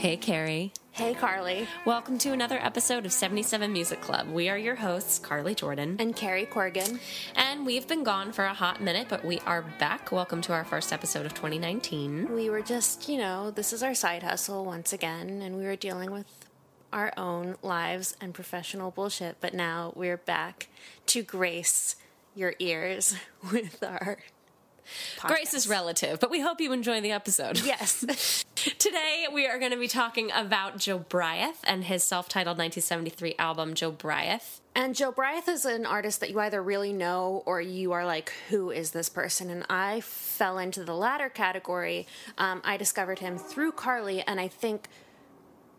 Hey, Carrie. Hey, Carly. Welcome to another episode of 77 Music Club. We are your hosts, Carly Jordan. And Carrie Corgan. And we've been gone for a hot minute, but we are back. Welcome to our first episode of 2019. We were just, you know, this is our side hustle once again, and we were dealing with our own lives and professional bullshit, but now we're back to grace your ears with our podcast. Grace is relative, but we hope you enjoy the episode. Yes. Today we are going to be talking about Jobriath and his self-titled 1973 album Jobriath. And Jobriath is an artist that you either really know or you are like, who is this person? And I fell into the latter category. Um, I discovered him through Carly, and I think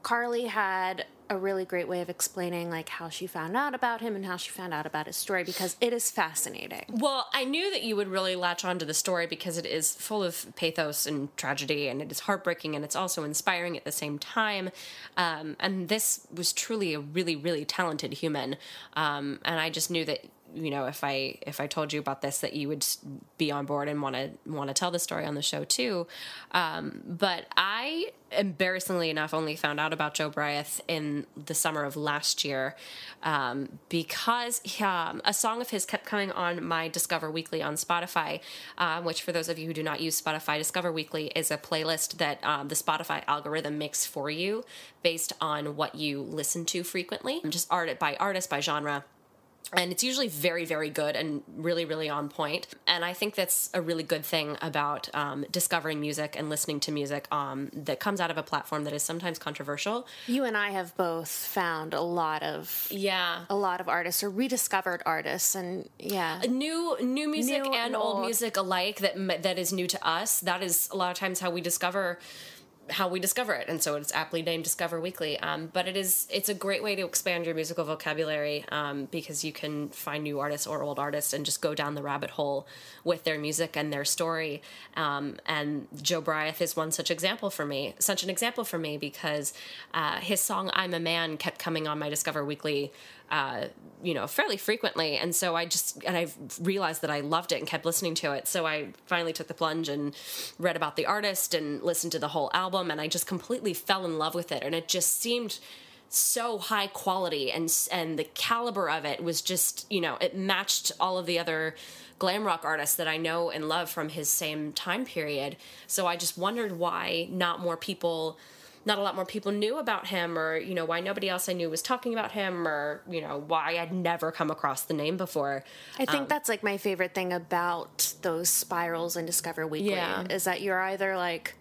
Carly had a really great way of explaining like how she found out about him and how she found out about his story because it is fascinating. Well, I knew that you would really latch onto the story because it is full of pathos and tragedy, and it is heartbreaking, and it's also inspiring at the same time. Um, and this was truly a really, really talented human, um, and I just knew that you know if i if i told you about this that you would be on board and want to want to tell the story on the show too. Um, but i embarrassingly enough only found out about jobriath in the summer of last year um, because um, a song of his kept coming on my discover weekly on spotify um, which for those of you who do not use spotify discover weekly is a playlist that um, the spotify algorithm makes for you based on what you listen to frequently. Just art by artist by genre and it's usually very very good and really really on point. And i think that's a really good thing about um, discovering music and listening to music um, that comes out of a platform that is sometimes controversial. You and I have both found a lot of yeah. a lot of artists or rediscovered artists, and yeah, new new music New and and old old. music alike that that is new to us. That is a lot of times how we discover how we discover it and so it's aptly named discover weekly um, but it is it's a great way to expand your musical vocabulary um, because you can find new artists or old artists and just go down the rabbit hole with their music and their story um, and Jobriath is one such example for me such an example for me because uh, his song i'm a man kept coming on my discover weekly uh, you know, fairly frequently. And so I just, and I realized that I loved it and kept listening to it. So I finally took the plunge and read about the artist and listened to the whole album. And I just completely fell in love with it. And it just seemed so high quality and, and the caliber of it was just, you know, it matched all of the other glam rock artists that I know and love from his same time period. So I just wondered why not more people not a lot more people knew about him or you know why nobody else i knew was talking about him or you know why i'd never come across the name before I think um, that's like my favorite thing about those spirals in Discover Weekly Yeah. is that you're either like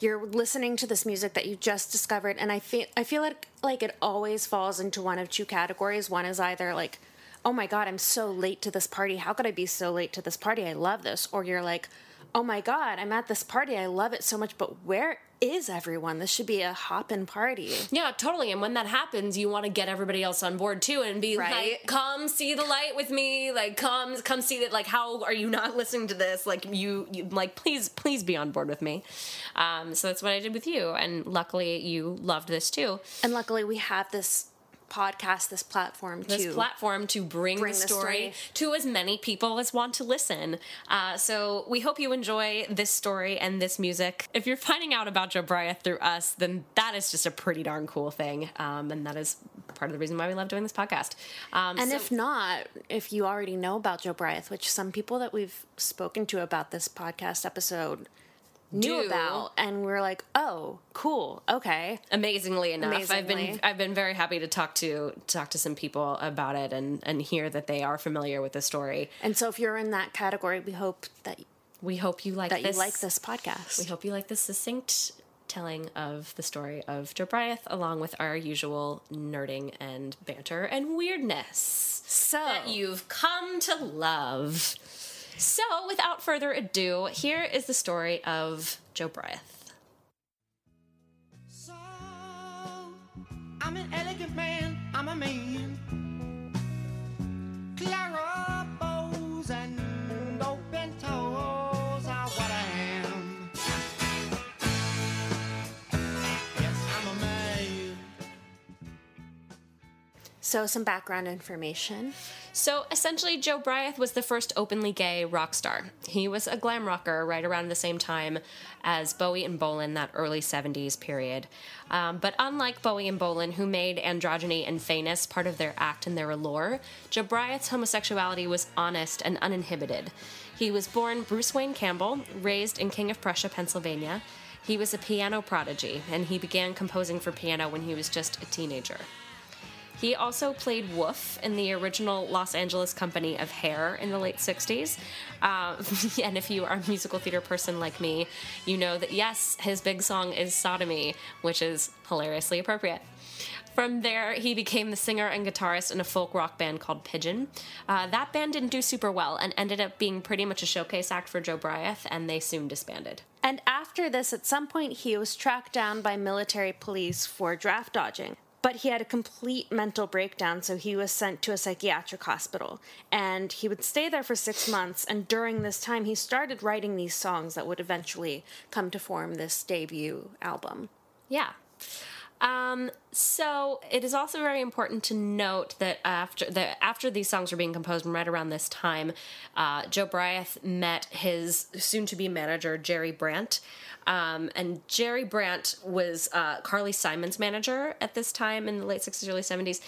you're listening to this music that you just discovered and I feel I feel like like it always falls into one of two categories. One is either like, "Oh my god, I'm so late to this party. How could I be so late to this party? I love this." Or you're like, "Oh my god, I'm at this party. I love it so much, but where is everyone? This should be a hoppin' party." yeah totally and when that happens you want to get everybody else on board too and be Right. like come see the light with me like come come see that like how are you not listening to this like you, you like please please be on board with me um, so that's what i did with you and luckily you loved this too And luckily we have this podcast, this platform this to platform to bring, bring the the story, story. to as many people as want to listen. Uh, so we hope you enjoy this story and this music. If you're finding out about Jobriath through us, then that is just a pretty darn cool thing, um, and that is part of the reason why we love doing this podcast. Um, And so- if not, if you already know about Jobriath, which some people that we've spoken to about this podcast episode knew Do. about, and we're like, oh, cool, okay. amazingly enough i've been i've been very happy to talk to talk to some people about it and and hear that they are familiar with the story And so if you're in that category, we hope that we hope you like that this you like this podcast. We hope you like this succinct telling of the story of Jobriath, along with our usual nerding and banter and weirdness so that you've come to love. So, without further ado, here is the story of Jobriath. So, I'm an elegant man, I'm a man. Clara So, some background information. So essentially, Jobriath was the first openly gay rock star. He was a glam rocker right around the same time as Bowie and Bolan, that early 70s period. Um, but unlike Bowie and Bolan, who made androgyny and feyness part of their act and their allure, Jobriath's homosexuality was honest and uninhibited. He was born Bruce Wayne Campbell, raised in King of Prussia, Pennsylvania. He was a piano prodigy, and he began composing for piano when he was just a teenager. He also played Woof in the original Los Angeles company of Hair in the late 60s. Uh, and if you are a musical theater person like me, you know that yes, his big song is Sodomy, which is hilariously appropriate. From there, he became the singer and guitarist in a folk rock band called Pidgeon. Uh, that band didn't do super well and ended up being pretty much a showcase act for Jobriath, and they soon disbanded. And after this, at some point, he was tracked down by military police for draft dodging. But he had a complete mental breakdown, so he was sent to a psychiatric hospital. And he would stay there for six months. And during this time, he started writing these songs that would eventually come to form this debut album. Yeah. Um, so it is also very important to note that after that after these songs were being composed, right around this time, uh, Jobriath met his soon-to-be manager Jerry Brandt, um, and Jerry Brandt was uh, Carly Simon's manager at this time in the late '60s, early '70s,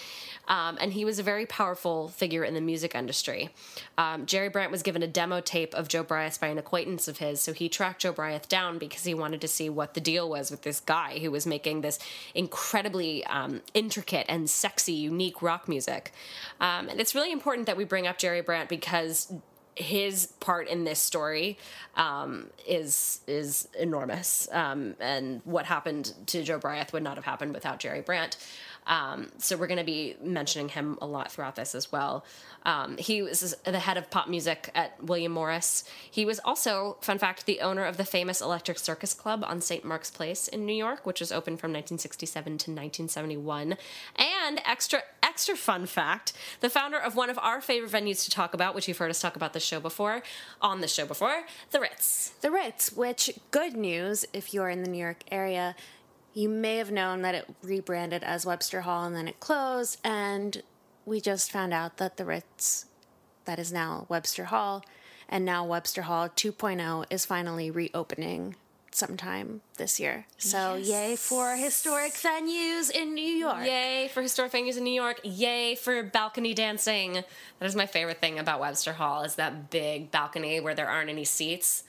um, and he was a very powerful figure in the music industry. Um, Jerry Brandt was given a demo tape of Jobriath by an acquaintance of his, so he tracked Jobriath down because he wanted to see what the deal was with this guy who was making this incredibly um, intricate and sexy, unique rock music. Um, and it's really important that we bring up Jerry Brandt because his part in this story um, is is enormous, um, and what happened to Jobriath would not have happened without Jerry Brandt. Um, so we're going to be mentioning him a lot throughout this as well. Um, he was the head of pop music at William Morris. He was also, fun fact, the owner of the famous Electric Circus Club on St. Mark's Place in New York, which was open from 1967 to 1971. And extra extra fun fact, the founder of one of our favorite venues to talk about, which you've heard us talk about the show before, on the show before, the Ritz. The Ritz, which, good news if you're in the New York area, you may have known that it rebranded as Webster Hall and then it closed. And we just found out that the Ritz, that is now Webster Hall, and now Webster Hall 2.0 is finally reopening sometime this year. So, yay for historic venues in New York. Yay for historic venues in New York. Yay for balcony dancing. That is my favorite thing about Webster Hall is that big balcony where there aren't any seats.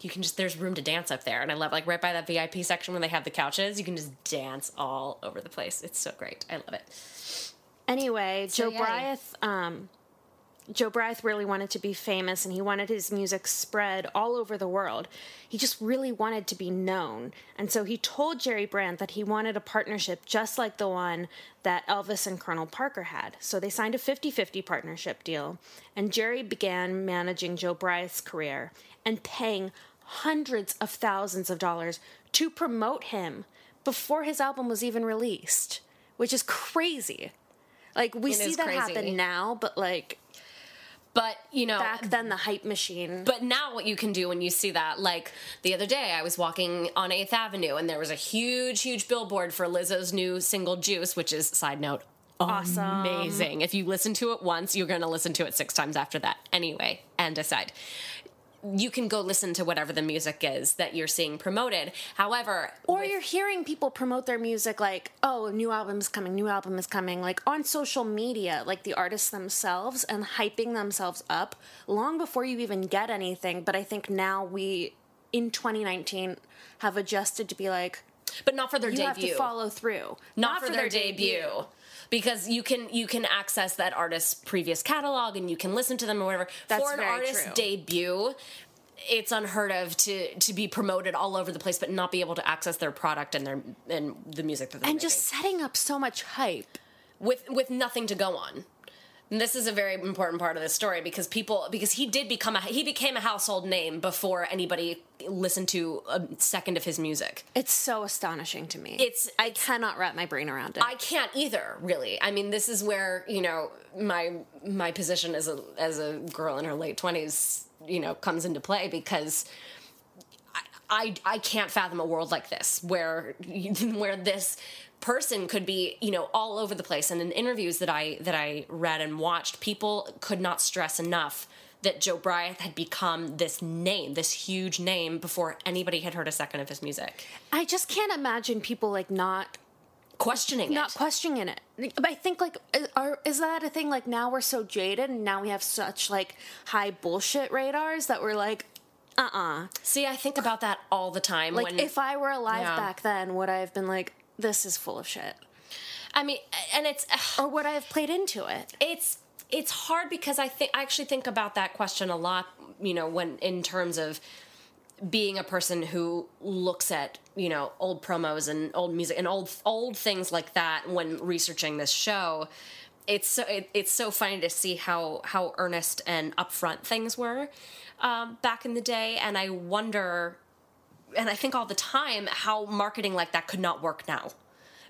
You can just there's room to dance up there, and I love like right by that VIP section where they have the couches. You can just dance all over the place. It's so great. I love it. Anyway, Joe yay. Bryant, um, Jobriath really wanted to be famous and he wanted his music spread all over the world. He just really wanted to be known. And so he told Jerry Brandt that he wanted a partnership just like the one that Elvis and Colonel Parker had. So they signed a 50 50 partnership deal. And Jerry began managing Jobriath's career and paying hundreds of thousands of dollars to promote him before his album was even released, which is crazy. Like we It see that crazy. happen now, but like But you know, back then the hype machine. But now, what you can do when you see that, like the other day, I was walking on 8th Avenue and there was a huge, huge billboard for Lizzo's new single Juice, which is, side note, Awesome. amazing. If you listen to it once, you're going to listen to it six times after that. Anyway, and aside. You can go listen to whatever the music is that you're seeing promoted. However, or with- you're hearing people promote their music like, oh, new album is coming, new album is coming, like on social media, like the artists themselves and hyping themselves up long before you even get anything. But I think now we, in 2019, have adjusted to be like, but not for their you debut. have to follow through. not, for, their, debut. Because you can you can access that artist's previous catalog and you can listen to them or whatever That's for an artist's true. debut it's unheard of to to be promoted all over the place but not be able to access their product and their and the music that they're And making. just setting up so much hype. with with nothing to go on and this is a very important part of this story because people because he did become a he became a household name before anybody listened to a second of his music It's so astonishing to me. It's- I cannot wrap my brain around it. I can't either, really. I mean, this is where you know my my position as a as a girl in her late twenties, you know, comes into play because I, I I can't fathom a world like this where where this person could be you know all over the place and in interviews that i that i read and watched people could not stress enough that jobriath had become this name this huge name before anybody had heard a second of his music I just can't imagine people like not questioning it. not it questioning it. But I think like is- are is that a thing? Like now we're so jaded, and now we have such like high bullshit radars that we're like, uh uh see i think about that all the time Like when if I were alive Yeah. back then, would I have been like, this is full of shit, i mean and it's or would I have played into it? it's it's hard because I think I actually think about that question a lot. You know, when in terms of being a person who looks at you know old promos and old music and old old things like that when researching this show. It's so it, it's so funny to see how how earnest and upfront things were um, back in the day, and I wonder, and I think all the time how marketing like that could not work now.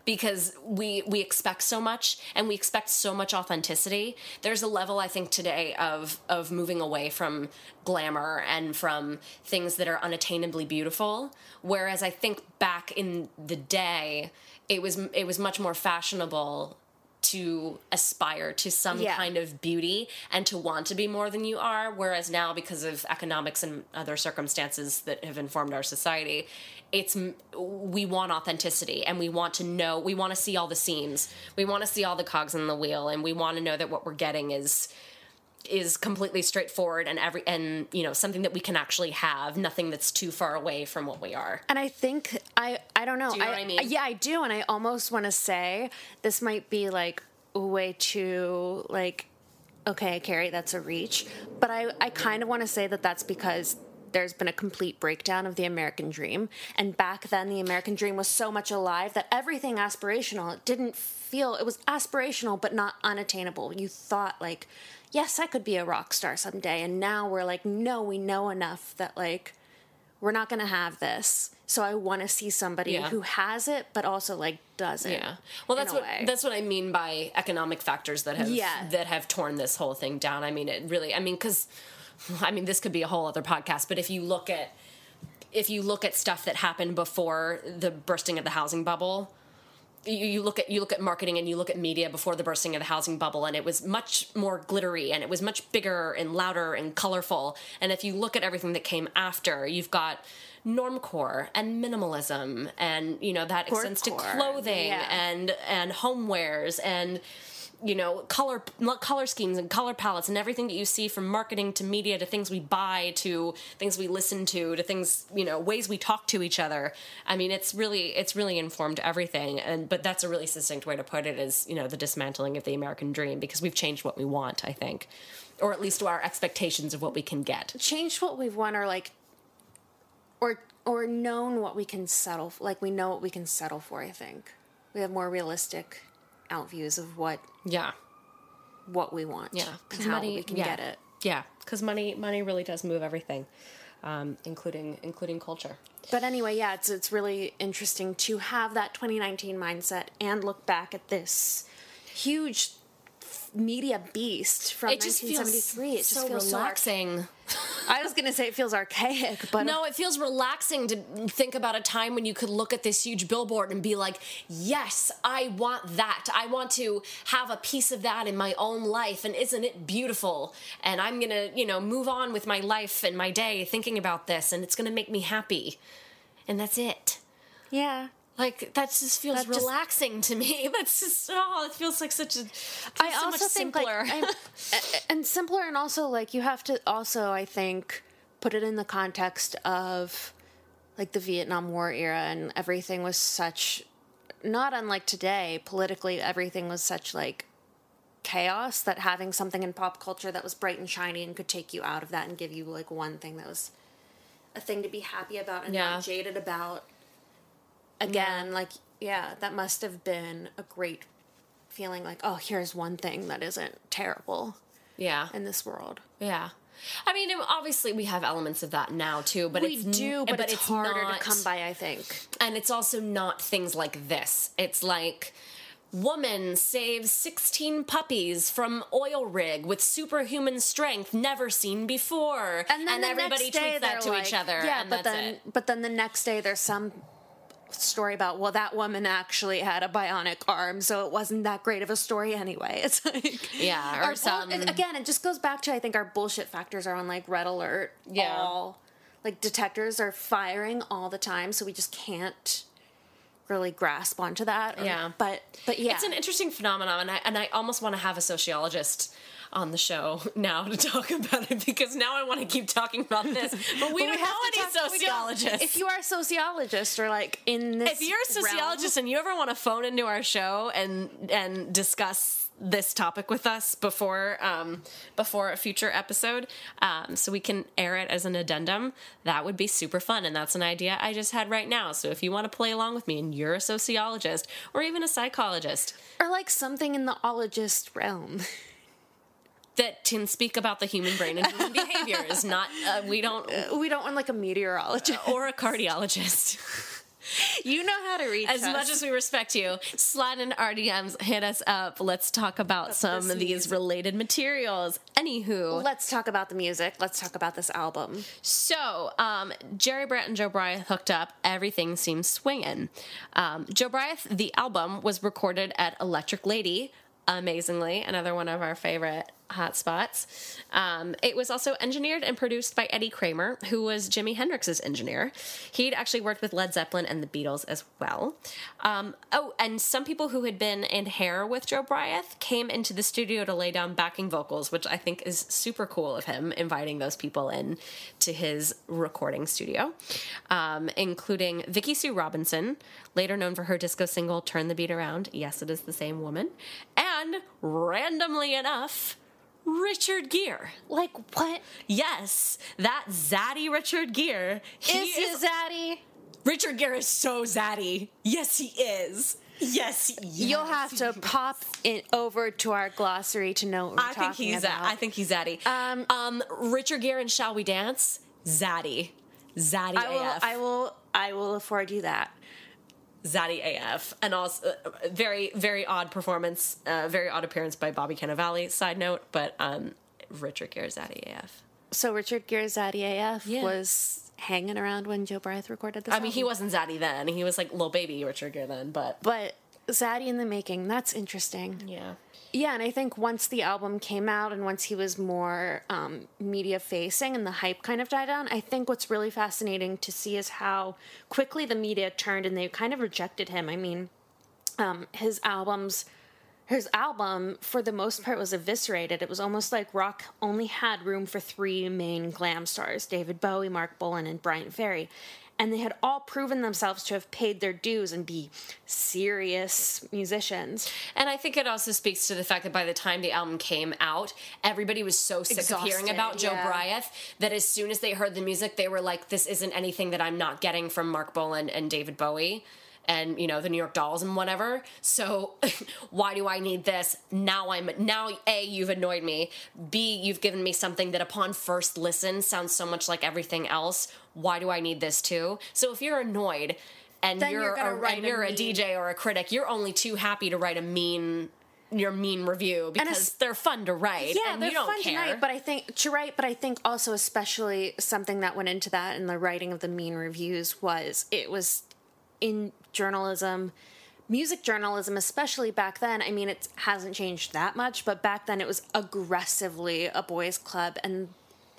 Because we we expect so much and we expect so much authenticity. There's a level i think today of of moving away from glamour and from things that are unattainably beautiful. Whereas i think back in the day it was it was much more fashionable to aspire to some Yeah. kind of beauty and to want to be more than you are whereas now because of economics and other circumstances that have informed our society it's we want authenticity and we want to know we want to see all the seams we want to see all the cogs in the wheel and we want to know that what we're getting is is completely straightforward and every and you know something that we can actually have nothing that's too far away from what we are And I think I I don't know. Do you know what I mean? Yeah, I do, and I almost want to say this might be like way too like okay, Carrie, that's a reach. But I I kind of want to say that that's because there's been a complete breakdown of the American dream. And back then, the American dream was so much alive that everything aspirational, it didn't feel, it was aspirational, but not unattainable. You thought, like, yes, I could be a rock star someday. And now we're like, no, we know enough that, like, we're not going to have this. So I want to see somebody Yeah. who has it, but also, like, doesn't. Yeah. Well, that's what way. that's what I mean by economic factors that have Yeah. that have torn this whole thing down. I mean, it really. I mean, because I mean, this could be a whole other podcast. But if you look at if you look at stuff that happened before the bursting of the housing bubble. You, you look at you look at marketing and you look at media before the bursting of the housing bubble and it was much more glittery and it was much bigger and louder and colorful and if you look at everything that came after you've got normcore and minimalism and you know that extends to clothing yeah. and and homewares and you know color color schemes and color palettes and everything that you see from marketing to media to things we buy to things we listen to to things you know ways we talk to each other. I mean it's really it's really informed everything. And but that's a really succinct way to put it is you know the dismantling of the american dream because we've changed what we want i think. Or at least our expectations of what we can get. Changed what we've won or like or or known what we can settle like we know what we can settle for i think. We have more realistic out views of what yeah. what we want yeah. because how we can yeah. get it. Yeah. Because money money really does move everything um, including including culture. But anyway yeah it's it's really interesting to have that 2019 mindset and look back at this huge media beast from it just feels 1973 it just so feels relaxing. so i was gonna say it feels archaic but No, it feels relaxing to think about a time when you could look at this huge billboard and be like, yes, I want that. I want to have a piece of that in my own life. And isn't it beautiful? And I'm going to, you know, move on with my life and my day thinking about this. And it's going to make me happy. And that's it. yeah Like, that just feels That just- relaxing to me. That's just, oh, it feels like such a. I so also think simpler. like and simpler, and also like you have to also I think put it in the context of like the Vietnam War era and everything was such not unlike today politically everything was such like chaos that having something in pop culture that was bright and shiny and could take you out of that and give you like one thing that was a thing to be happy about and Yeah. not jaded about again like yeah that must have been a great feeling like oh here's one thing that isn't terrible yeah. in this world Yeah. I mean, obviously, we have elements of that now too, but we it's do n- but, it's, harder not- to come by i think and it's also not things like this. It's like woman saves 16 puppies from oil rig with superhuman strength never seen before. and then the everybody tweets that to like- each other. yeah and but then it. but then the next day there's some story about well that woman actually had a bionic arm so it wasn't that great of a story anyway it's like Yeah, or bull- some- again it just goes back to i think our bullshit factors are on like red alert Yeah. all like detectors are firing all the time so we just can't really grasp onto that or- Yeah. but but yeah It's an interesting phenomenon, and I, and I almost want to have a sociologist on the show now to talk about it because now I want to keep talking about this, but we But don't have know any talk- sociologists. If you are a sociologist or like in this, if you're a sociologist and you ever want to phone into our show and and discuss this topic with us before um, before a future episode, um, so we can air it as an addendum, that would be super fun. And that's an idea I just had right now. So if you want to play along with me and you're a sociologist or even a psychologist or like something in the ologist realm. that can speak about the human brain and human behaviors, not uh, we don't we don't want like a meteorologist. or a cardiologist. You know how to reach As us. much as we respect you, slide in our DMs, hit us up. Let's talk about some of these related materials. Anywho, Let's talk about the music. Let's talk about this album. so um, Jerry Brandt and Jobriath hooked up. Everything seems swinging. Um, Jobriath, the album was recorded at Electric Lady. Amazingly, another one of our favorite hot spots. Um, it was also engineered and produced by Eddie Kramer, who was Jimi Hendrix's engineer. He'd actually worked with Led Zeppelin and the Beatles as well. Um, oh, and some people who had been in Hair with Jobriath came into the studio to lay down backing vocals, which I think is super cool of him, inviting those people in to his recording studio, um, including Vicki Sue Robinson, later known for her disco single "Turn the Beat Around." Yes, it is the same woman, and randomly enough. Richard Gere. Like what Yes, that zaddy Richard Gere. He is is, zaddy? Richard Gere is so zaddy. Yes, he is. Yes, yes. You'll have to pop it over to our glossary to know what we're I think he's. about. I think he's zaddy. Um, um, Richard Gere and Shall We Dance? Zaddy, zaddy I will. AF. I will. I will afford you that. Zaddy AF, and also uh, very, very odd performance, uh, very odd appearance by Bobby Cannavale. Side note, but um, Richard Gere Zaddy AF. So Richard Gere's Zaddy AF Yeah. was hanging around when Jobriath recorded this. I mean, he wasn't zaddy then. He was like little baby Richard Gere then, but but Zaddy in the making. That's interesting. yeah. Yeah, and I think once the album came out and once he was more um, media facing and the hype kind of died down, I think what's really fascinating to see is how quickly the media turned and they kind of rejected him. I mean, um, his albums, his album for the most part was eviscerated. It was almost like rock only had room for three main glam stars: David Bowie, Marc Bolan, and Bryan Ferry. And they had all proven themselves to have paid their dues and be serious musicians. And I think it also speaks to the fact that by the time the album came out, everybody was so sick of hearing about Joe yeah. Bryant that as soon as they heard the music, they were like, "This isn't anything that I'm not getting from Marc Bolan and David Bowie." And you know the New York Dolls and whatever. So why do I need this? Now I'm now a you've annoyed me. B you've given me something that upon first listen sounds so much like everything else. Why do I need this too? So if you're annoyed and Then you're, you're a, and you're a DJ or a critic, you're only too happy to write a mean your mean review because they're fun to write. Yeah, and they're you don't fun care. write. but I think to write. But I think also, especially something that went into that in the writing of the mean reviews was it was in journalism, music journalism, especially back then. I mean, it hasn't changed that much, but back then it was aggressively a boys' club, and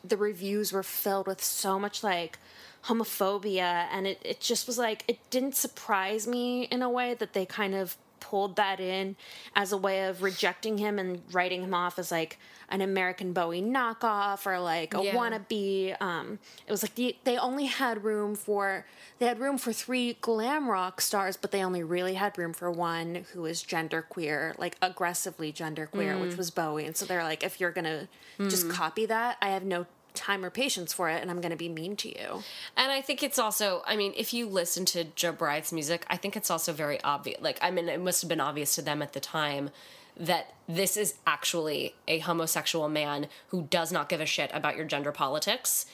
the reviews were filled with so much like homophobia, and it it just was like it didn't surprise me in a way that they kind of pulled that in as a way of rejecting him and writing him off as like an American Bowie knockoff or like a Yeah. wannabe. Um, it was like the, they only had room for they had room for three glam rock stars, but they only really had room for one who was genderqueer, like aggressively genderqueer, which was Bowie. And so they're like, if you're gonna just copy that, I have no time or patience for it, and I'm gonna be mean to you. And I think it's also, I mean, if you listen to Jobriath's music, I think it's also very obvious. Like, I mean, it must have been obvious to them at the time that this is actually a homosexual man who does not give a shit about your gender politics,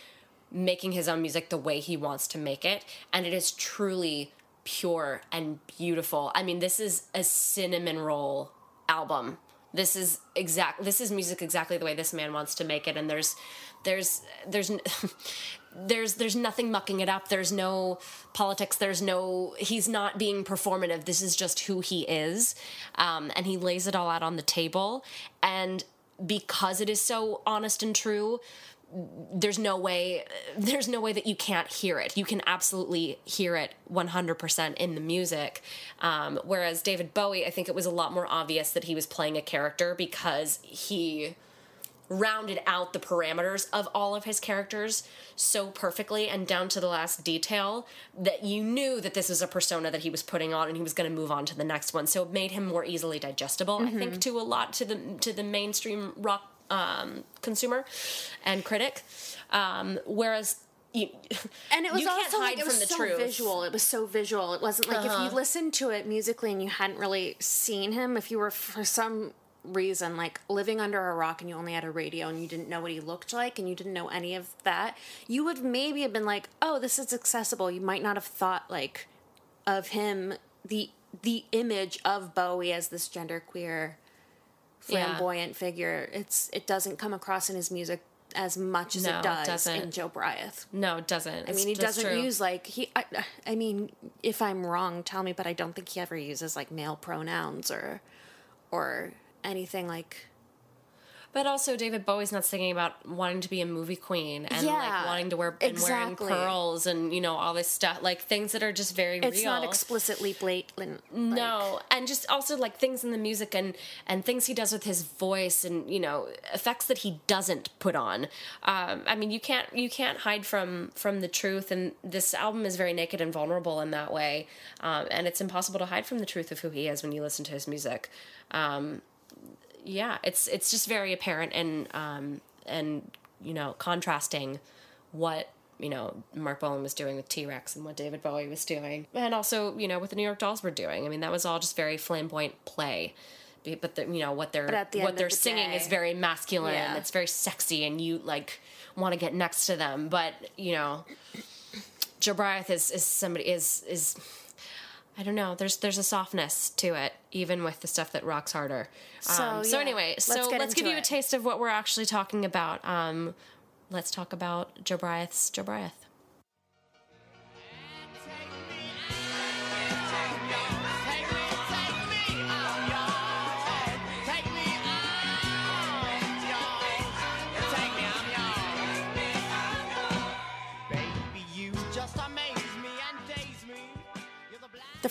making his own music the way he wants to make it. And it is truly pure and beautiful. I mean, this is a cinnamon roll album. This is exact. This is music exactly the way this man wants to make it, and there's, there's, there's, there's, there's nothing mucking it up. There's no politics. There's no. He's not being performative. This is just who he is, um, and he lays it all out on the table. And because it is so honest and true, there's no way there's no way that you can't hear it. You can absolutely hear it 100% in the music. Um, whereas david bowie i think it was a lot more obvious that he was playing a character because he rounded out the parameters of all of his characters so perfectly and down to the last detail that you knew that this was a persona that he was putting on and he was going to move on to the next one. So it made him more easily digestible i think to a lot to the to the mainstream rock um, consumer and critic um, whereas you, And it was you can't also like it was so truth. Uh-huh. visual. It was so visual. It wasn't like if you listened to it musically and you hadn't really seen him, if you were for some reason like living under a rock and you only had a radio and you didn't know what he looked like and you didn't know any of that, you would maybe have been like, "Oh, this is accessible." You might not have thought like of him the the image of Bowie as this genderqueer Yeah. flamboyant figure. It's it doesn't come across in his music as much as No, it does in Jobriath. no it doesn't I mean, he doesn't use like he. I, I mean, if I'm wrong, tell me. But I don't think he ever uses like male pronouns or, or anything like. But also, David Bowie's not singing about wanting to be a movie queen and Yeah, like wanting to wear and exactly. wearing curls and you know all this stuff, like things that are just very It's real. not explicitly blatant. like- no, and just also like things in the music and and things he does with his voice and you know effects that he doesn't put on. Um, I mean, you can't you can't hide from from the truth, and this album is very naked and vulnerable in that way, um, and it's impossible to hide from the truth of who he is when you listen to his music. Um, yeah, it's it's just very apparent and um, and you know contrasting what you know Marc Bolan was doing with T Rex and what David Bowie was doing, and also you know what the New York Dolls were doing. I mean, that was all just very flamboyant play. But the, you know what they're the what they're the singing day- is very masculine. Yeah. It's very sexy, and you like want to get next to them. But you know, Jobriath is is somebody is is I don't know. There's there's a softness to it, even with the stuff that rocks harder. So, um, so yeah, anyway, let's so let's give into you a taste of what we're actually talking about. Um, let's talk about Jobriath's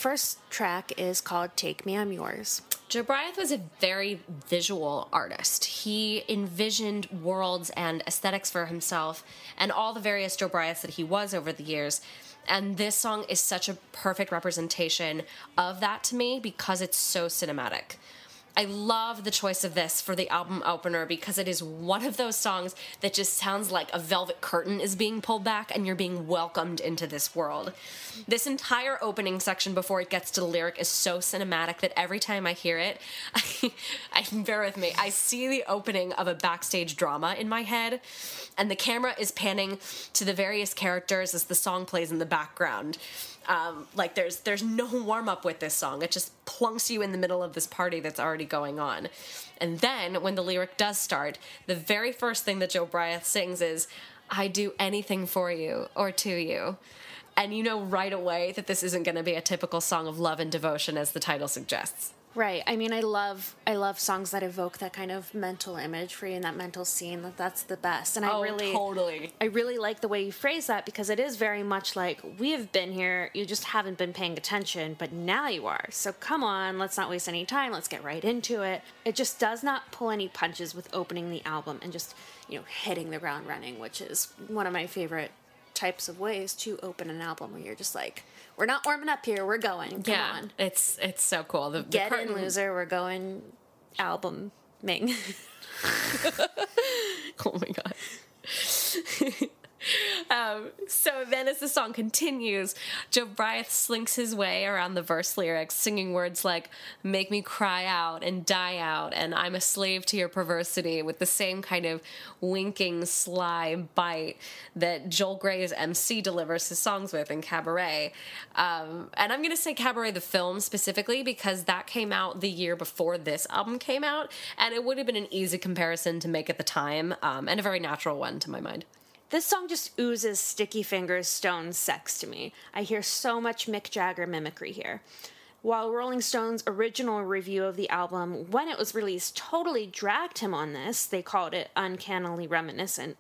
first track is called "Take Me, I'm Yours." Jobriath was a very visual artist. He envisioned worlds and aesthetics for himself and all the various Jobriaths that he was over the years. And this song is such a perfect representation of that to me because it's so cinematic. I love the choice of this for the album opener because it is one of those songs that just sounds like a velvet curtain is being pulled back and you're being welcomed into this world. This entire opening section before it gets to the lyric is so cinematic that every time I hear it, I, I bear with me. I see the opening of a backstage drama in my head, and the camera is panning to the various characters as the song plays in the background. Um, like there's there's no warm up with this song. It just plunks you in the middle of this party that's already going on. And then when the lyric does start, the very first thing that Jobriath sings is, "I do anything for you or to you." And you know right away that this isn't going to be a typical song of love and devotion as the title suggests. Right. I mean, I love I love songs that evoke that kind of mental imagery and that mental scene. That that's the best. And I Oh, really totally. I really like the way you phrase that because it is very much like we have been here. You just haven't been paying attention, but now you are. So come on, let's not waste any time. Let's get right into it. It just does not pull any punches with opening the album and just you know hitting the ground running, which is one of my favorite types of ways to open an album where you're just like we're not warming up here we're going come yeah, on it's it's so cool. The, the Get in, loser. We're going album Ming. Oh my god. Um, so then, as the song continues, Jobriath slinks his way around the verse lyrics, singing words like "Make me cry out" and "Die out" and "I'm a slave to your perversity," with the same kind of winking, sly bite that Joel Grey's MC delivers his songs with in Cabaret. Um, and I'm going to say Cabaret the film specifically because that came out the year before this album came out, and it would have been an easy comparison to make at the time, um, and a very natural one to my mind. This song just oozes Sticky Fingers Stone sex to me. I hear so much Mick Jagger mimicry here. While Rolling Stone's original review of the album, when it was released, totally dragged him on this, they called it uncannily reminiscent.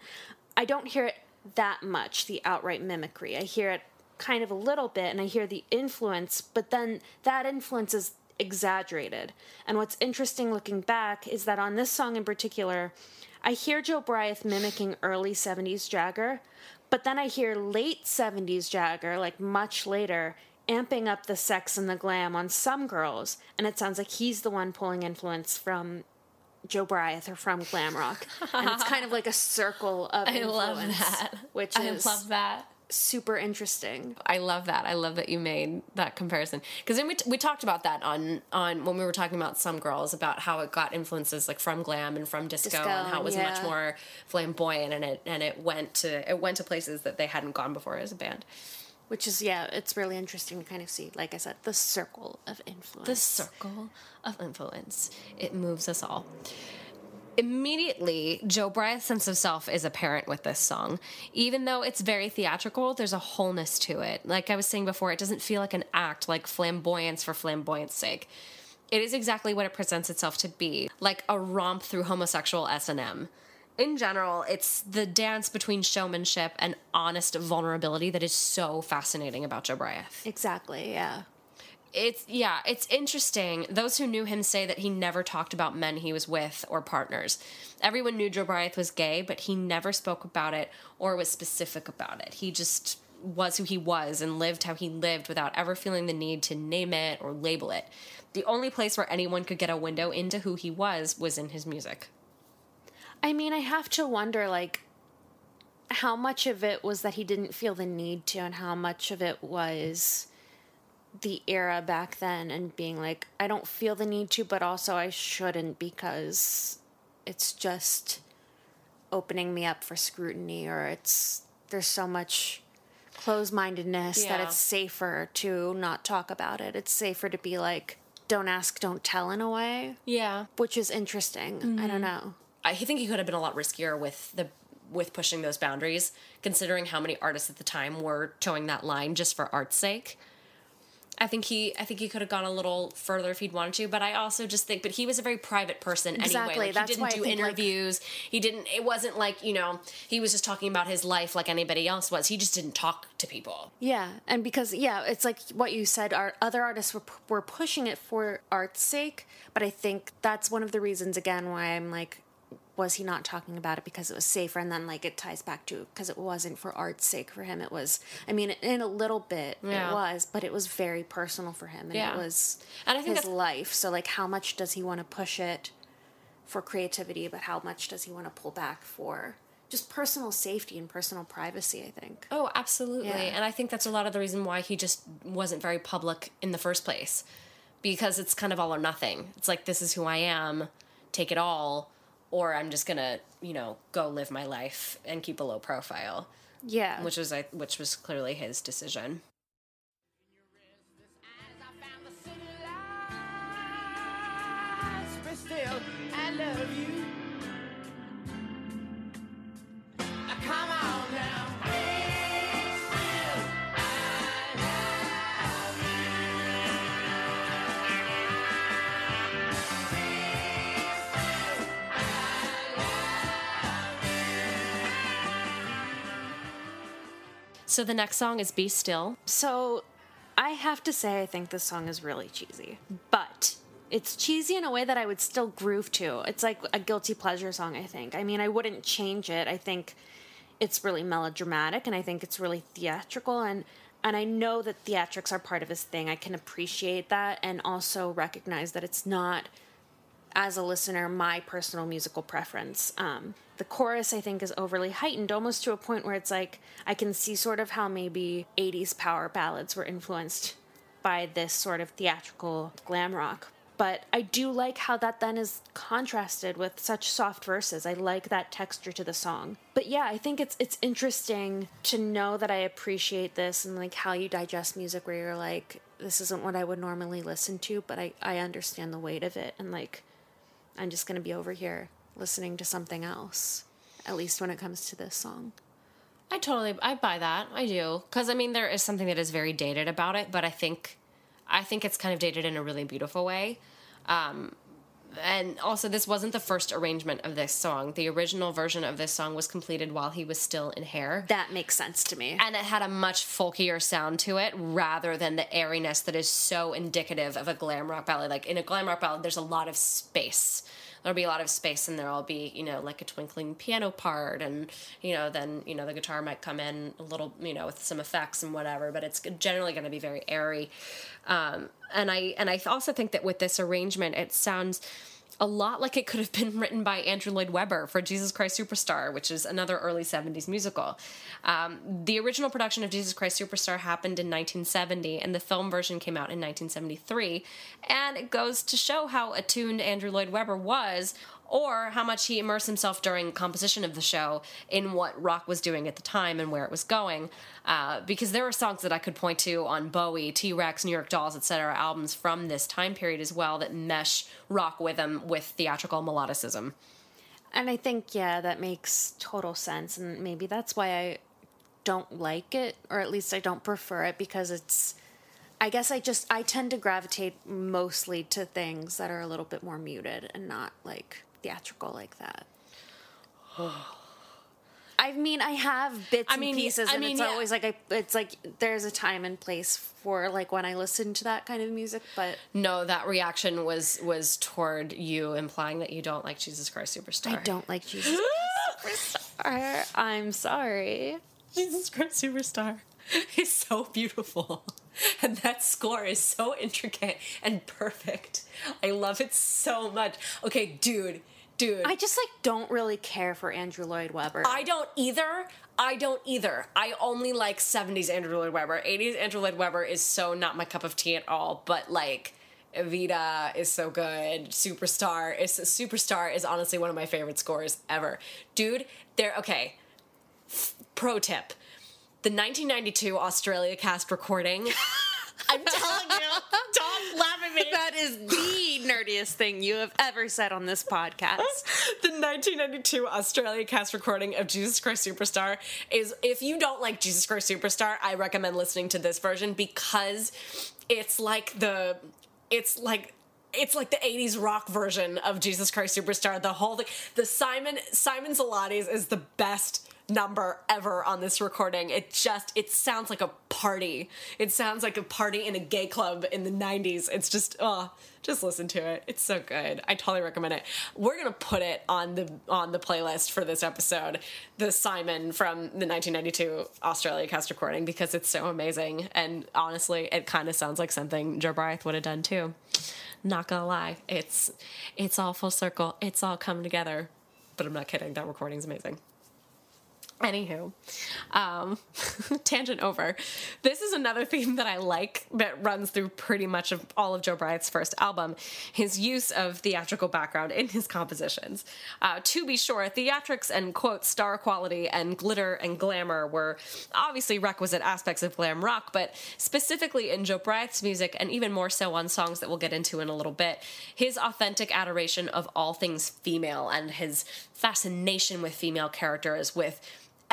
I don't hear it that much, the outright mimicry. I hear it kind of a little bit, and I hear the influence, but then that influence is exaggerated. And what's interesting looking back is that on this song in particular, I hear Jobriath mimicking early 70s Jagger, but then I hear late 70s Jagger, like much later, amping up the sex and the glam on some girls, and it sounds like he's the one pulling influence from Jobriath or from glam rock. and it's kind of like a circle of I influence, love that. which I is love that. Super interesting. I love that. I love that you made that comparison because then we, t- we talked about that on on when we were talking about some girls about how it got influences like from glam and from disco, Disco, and how it was much more flamboyant and it and it went to it went to places that they hadn't gone before as a band. Which is, yeah, it's really interesting to kind of see, like I said, the circle of influence. The circle of influence. It moves us all. Immediately, Joe Bryant's sense of self is apparent with this song. Even though it's very theatrical, there's a wholeness to it. Like I was saying before, it doesn't feel like an act, like flamboyance for flamboyance sake. It is exactly what it presents itself to be, like a romp through homosexual S&M. In general, it's the dance between showmanship and honest vulnerability that is so fascinating about Jobriath Exactly, yeah. It's yeah, it's interesting. Those who knew him say that he never talked about men he was with or partners. Everyone knew Jobriath was gay, but he never spoke about it or was specific about it. He just was who he was and lived how he lived without ever feeling the need to name it or label it. The only place where anyone could get a window into who he was was in his music. I mean, I have to wonder, like, how much of it was that he didn't feel the need to, and how much of it was the era back then and being like, I don't feel the need to, but also I shouldn't because it's just opening me up for scrutiny, or it's there's so much closed mindedness that it's safer to not talk about it. It's safer to be like, don't ask, don't tell in a way, Yeah. which is interesting. I don't mm-hmm. know. I think he could have been a lot riskier with the with pushing those boundaries, considering how many artists at the time were towing that line just for art's sake. I think he I think he could have gone a little further if he'd wanted to, but I also just think but he was a very private person anyway. Exactly, Like, he didn't do think, like- interviews. he didn't it wasn't like, you know, he was just talking about his life like anybody else was. He just didn't talk to people. Yeah, and because yeah, it's like what you said. Our other artists were were pushing it for art's sake, but I think that's one of the reasons again why I'm like, was he not talking about it because it was safer? And then like it ties back to because it wasn't for art's sake for him. It was, I mean, in a little bit Yeah. it was, but it was very personal for him, and Yeah. it was And I think his life. So like, how much does he want to push it for creativity? But how much does he want to pull back for? Just personal safety and personal privacy, I think. Oh, absolutely. Yeah. And I think that's a lot of the reason why he just wasn't very public in the first place. Because it's kind of all or nothing. It's like this is who I am, take it all, or I'm just going to, you know, go live my life and keep a low profile, Yeah, which was I which was clearly his decision. As I found the city lights, but still, I love you. So the next song is Be Still. So I have to say, I think this song is really cheesy, but it's cheesy in a way that I would still groove to. It's like a guilty pleasure song, I think. I mean, I wouldn't change it. I think it's really melodramatic and I think it's really theatrical and and I know that theatrics are part of his thing. I can appreciate that and also recognize that it's not as a listener, my personal musical preference. Um, the chorus, I think, is overly heightened, almost to a point where it's like I can see sort of how maybe 80s power ballads were influenced by this sort of theatrical glam rock. But I do like how that then is contrasted with such soft verses. I like that texture to the song. But yeah, I think it's it's interesting to know that I appreciate this and like how you digest music where you're like, this isn't what I would normally listen to, but I, I understand the weight of it and like I'm just gonna be over here listening to something else. At least when it comes to this song. I totally I buy that. I do because I mean there is something that is very dated about it, but I think I think it's kind of dated in a really beautiful way. Um, and also, this wasn't the first arrangement of this song. The original version of this song was completed while he was still in hair. That makes sense to me. And it had a much folkier sound to it rather than the airiness that is so indicative of a glam rock ballad. Like in a glam rock ballad, there's a lot of space there'll be a lot of space and there'll be you know like a twinkling piano part and you know then you know the guitar might come in a little you know with some effects and whatever but it's generally going to be very airy. Um, and i and i also think that with this arrangement it sounds a lot like it could have been written by Andrew Lloyd Webber for Jesus Christ Superstar, which is another early 70s musical. Um, the original production of Jesus Christ Superstar happened in 1970, and the film version came out in 1973. And it goes to show how attuned Andrew Lloyd Webber was or how much he immersed himself during composition of the show in what rock was doing at the time and where it was going. Uh, because there are songs that I could point to on Bowie, T Rex, New York Dolls, etc., albums from this time period as well that mesh rock rhythm with theatrical melodicism. And I think, yeah, that makes total sense. And maybe that's why I don't like it, or at least I don't prefer it, because it's. I guess I just I tend to gravitate mostly to things that are a little bit more muted and not like theatrical like that. I mean, I have bits I mean, and pieces, I and mean, it's yeah. always like I, it's like there's a time and place for like when I listen to that kind of music. But No, that reaction was was toward you implying that you don't like Jesus Christ Superstar. I don't like Jesus Christ Superstar. I'm sorry. Jesus Christ Superstar is so beautiful. And that score is so intricate and perfect. I love it so much. Okay, dude, dude. I just like don't really care for Andrew Lloyd Webber. I don't either. I don't either. I only like 70s Andrew Lloyd Webber. 80s Andrew Lloyd Webber is so not my cup of tea at all, but like Evita is so good. Superstar is Superstar is honestly one of my favorite scores ever. Dude, there okay. F- Pro tip. The 1992 Australia cast recording. I'm telling you, don't laugh at me. that is the nerdiest thing you have ever said on this podcast. the 1992 Australia cast recording of Jesus Christ Superstar is if you don't like Jesus Christ Superstar, I recommend listening to this version because it's like the it's like it's like the 80s rock version of Jesus Christ Superstar. The whole thing, the Simon Simon Zealotes is the best number ever on this recording. It just it sounds like a party. It sounds like a party in a gay club in the 90s. It's just oh, just listen to it. It's so good. I totally recommend it. We're going to put it on the on the playlist for this episode. The Simon from the 1992 Australia cast recording because it's so amazing and honestly, it kind of sounds like something Jobriath would have done too. Not gonna lie, it's it's all full circle. It's all come together. But I'm not kidding. That recording's amazing. Anywho, um, tangent over. This is another theme that I like that runs through pretty much of all of Jobriath's first album. His use of theatrical background in his compositions. Uh, to be sure, theatrics and quote star quality and glitter and glamour were obviously requisite aspects of glam rock, but specifically in Jobriath's music, and even more so on songs that we'll get into in a little bit, his authentic adoration of all things female and his fascination with female characters, with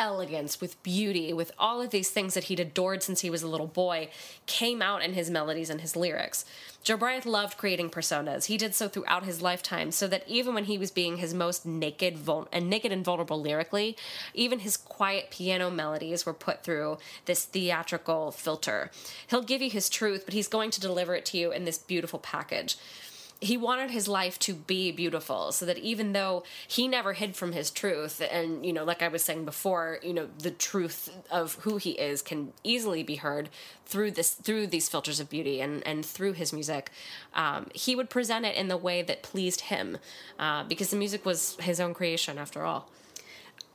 elegance, with beauty, with all of these things that he'd adored since he was a little boy, came out in his melodies and his lyrics. Jobriath loved creating personas. He did so throughout his lifetime, so that even when he was being his most naked, vul- and naked and vulnerable lyrically, even his quiet piano melodies were put through this theatrical filter. He'll give you his truth, but he's going to deliver it to you in this beautiful package. He wanted his life to be beautiful so that even though he never hid from his truth and you know like i was saying before you know the truth of who he is can easily be heard through this through these filters of beauty and and through his music um, he would present it in the way that pleased him uh, because the music was his own creation after all.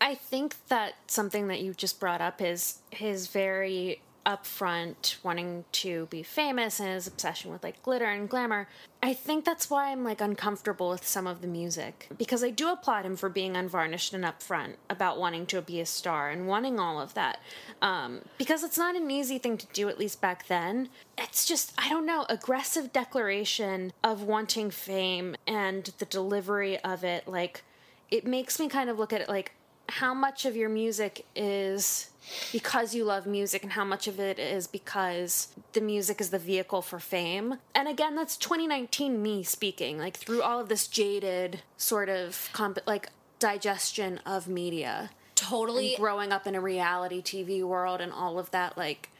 I think that something that you just brought up is his very upfront wanting to be famous and his obsession with like glitter and glamour. I think that's why I'm like uncomfortable with some of the music because I do applaud him for being unvarnished and upfront about wanting to be a star and wanting all of that. Um, because it's not an easy thing to do, at least back then. It's just, I don't know, aggressive declaration of wanting fame and the delivery of it. Like, it makes me kind of look at it like, how much of your music is because you love music and how much of it is because the music is the vehicle for fame. And again, that's 2019 me speaking, like through all of this jaded sort of comp- like digestion of media. totally Growing up in a reality TV world and all of that, like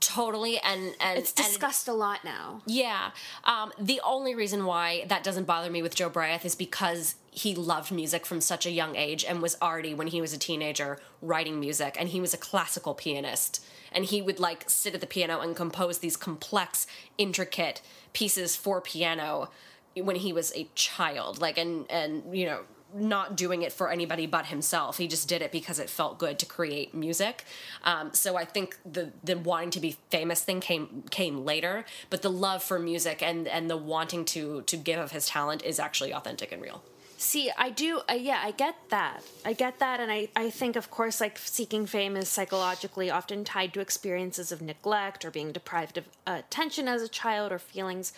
totally and and it's and- discussed a lot now. Yeah. Um, the only reason why that doesn't bother me with Jobriath is because he loved music from such a young age and was already, when he was a teenager, writing music. And he was a classical pianist. And he would like sit at the piano and compose these complex, intricate pieces for piano when he was a child. Like, and, and, you know, not doing it for anybody but himself. He just did it because it felt good to create music. Um, so I think the the wanting to be famous thing came came later, but the love for music and and the wanting to to give of his talent is actually authentic and real. See, I do, uh, yeah, I get that. I get that, and I, I think, of course, like seeking fame is psychologically often tied to experiences of neglect or being deprived of attention as a child or feelings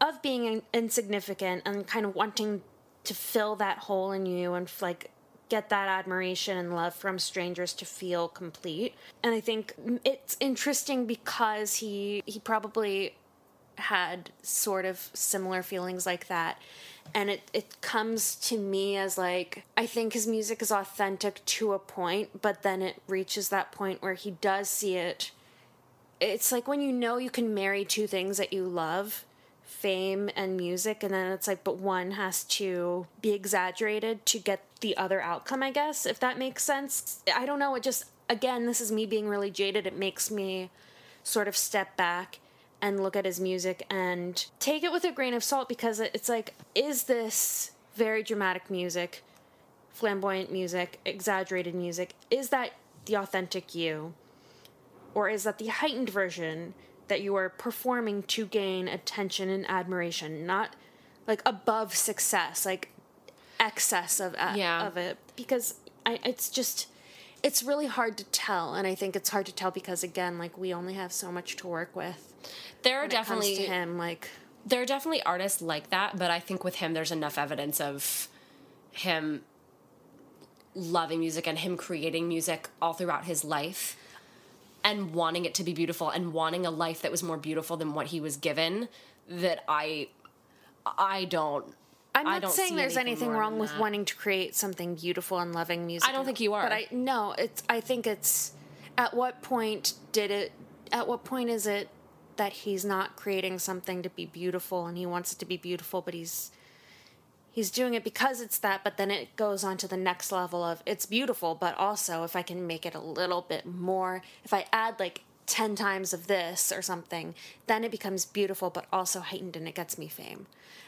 of being in- insignificant and kind of wanting to fill that hole in you and like get that admiration and love from strangers to feel complete. And I think it's interesting because he he probably had sort of similar feelings like that and it, it comes to me as like i think his music is authentic to a point but then it reaches that point where he does see it it's like when you know you can marry two things that you love fame and music and then it's like but one has to be exaggerated to get the other outcome i guess if that makes sense. I don't know it just again this is me being really jaded. It makes me sort of step back and look at his music and take it with a grain of salt because it's like is this very dramatic music flamboyant music exaggerated music is that the authentic you? Or is that the heightened version that you are performing to gain attention and admiration not like above success like excess of uh, Yeah. of it because I, it's just it's really hard to tell and i think it's hard to tell because again like we only have so much to work with There are when it comes definitely him like there are definitely artists like that, but I think with him there's enough evidence of him loving music and him creating music all throughout his life and wanting it to be beautiful and wanting a life that was more beautiful than what he was given that I I don't I'm not saying there's anything anything wrong with that. wanting to create something beautiful and loving music. I don't think you are. But I no, it's I think it's at what point did it at what point is it that he's not creating something to be beautiful and he wants it to be beautiful but he's he's doing it because it's that but then it goes on to the next level of it's beautiful but also if I can make it a little bit more if I add like 10 times of this or something then it becomes beautiful but also heightened and it gets me fame.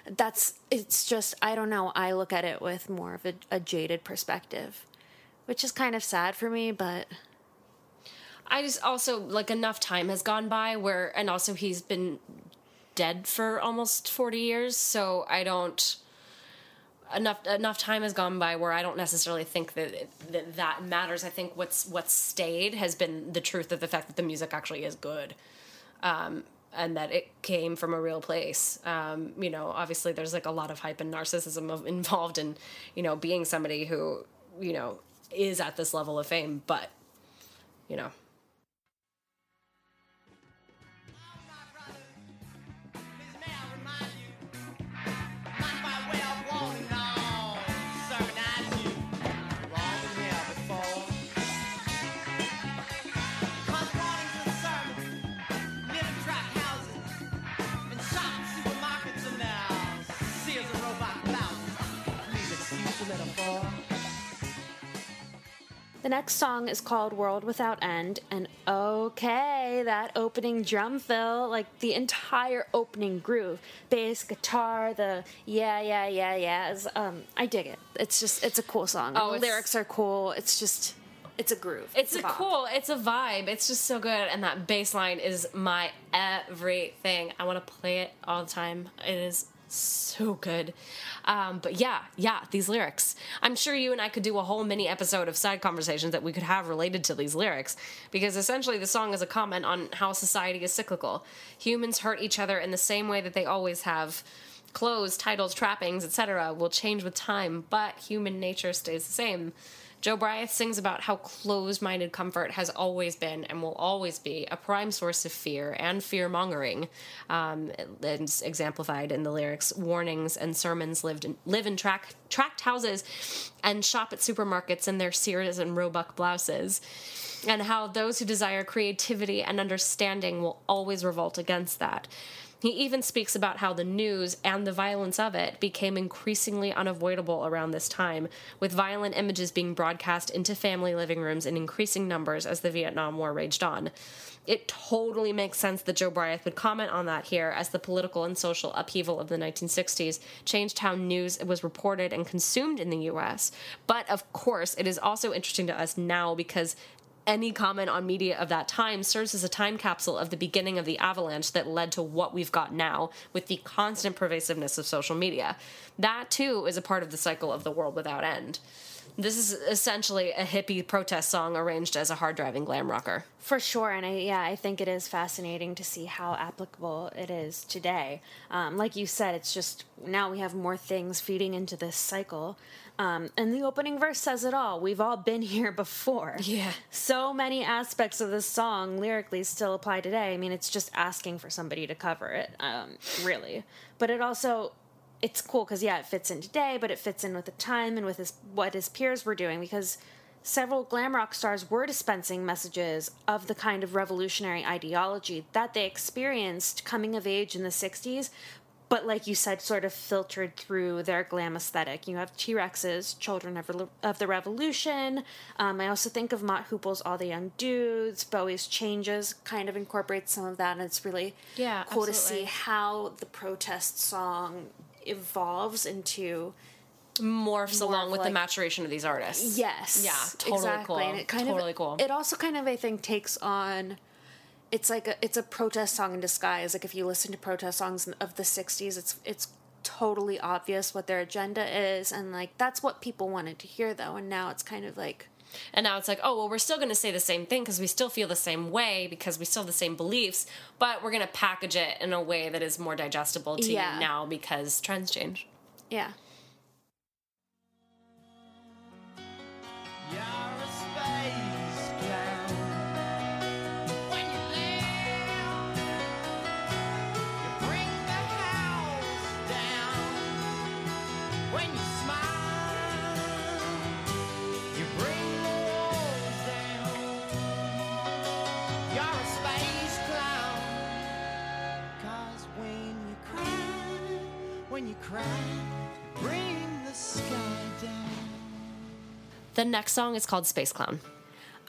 That's it's just i don't know i look at it with more of a, a jaded perspective which is kind of sad for me but I just also like enough time has gone by where, and also he's been dead for almost forty years, so I don't enough enough time has gone by where I don't necessarily think that that that matters. I think what's what's stayed has been the truth of the fact that the music actually is good. Um, and that it came from a real place. Um, you know, obviously there's like a lot of hype and narcissism of, involved in, you know, being somebody who, you know, is at this level of fame, but, you know, The next song is called World Without End, and okay, that opening drum fill, like the entire opening groove, bass, guitar, the yeah, yeah, yeah, yeahs, um, I dig it. It's just, it's a cool song. Oh, the lyrics are cool. It's just, it's a groove. It's a bop. cool, it's a vibe. It's just so good, and that bass line is my everything. I want to play it all the time. It is so good. Um, but yeah, yeah, these lyrics. I'm sure you and I could do a whole mini episode of side conversations that we could have related to these lyrics, because essentially the song is a comment on how society is cyclical. Humans hurt each other in the same way that they always have. Clothes, titles, trappings, etc., will change with time, but human nature stays the same. Jobriath sings about how closed minded comfort has always been and will always be a prime source of fear and fear mongering. Um, it's exemplified in the lyrics warnings and sermons lived in, live in track, tract houses and shop at supermarkets in their Sears and Roebuck blouses. And how those who desire creativity and understanding will always revolt against that. He even speaks about how the news and the violence of it became increasingly unavoidable around this time, with violent images being broadcast into family living rooms in increasing numbers as the Vietnam War raged on. It totally makes sense that Jobriath would comment on that here, as the political and social upheaval of the 1960s changed how news was reported and consumed in the US. But of course, it is also interesting to us now because any comment on media of that time serves as a time capsule of the beginning of the avalanche that led to what we've got now with the constant pervasiveness of social media. That too is a part of the cycle of the world without end. This is essentially a hippie protest song arranged as a hard driving glam rocker. For sure, and I yeah, I think it is fascinating to see how applicable it is today. Um, like you said, it's just now we have more things feeding into this cycle, um, and the opening verse says it all. We've all been here before. Yeah. So many aspects of this song lyrically still apply today. I mean, it's just asking for somebody to cover it, um, really. But it also it's cool because yeah, it fits in today, but it fits in with the time and with his what his peers were doing because several glam rock stars were dispensing messages of the kind of revolutionary ideology that they experienced coming of age in the 60s but like you said sort of filtered through their glam aesthetic. You have t-rex's children of, of the revolution. Um, i also think of mott hoople's all the young dudes. Bowie's changes kind of incorporates some of that and it's really Yeah, cool to see how the protest song evolves into Morphs along with the maturation of these artists. Yes. Yeah, totally exactly. cool. And it kind Totally of, cool. It also kind of I think takes on it's like a it's a protest song in disguise. Like if you listen to protest songs of the 60s, it's it's totally obvious what their agenda is and like that's what people wanted to hear though and now it's kind of like And now it's like, oh, well, we're still going to say the same thing because we still feel the same way because we still have the same beliefs, but we're going to package it in a way that is more digestible to Yeah. you now because trends change. yeah. You're when you cry, bring the sky down. The next song is called Space Clown.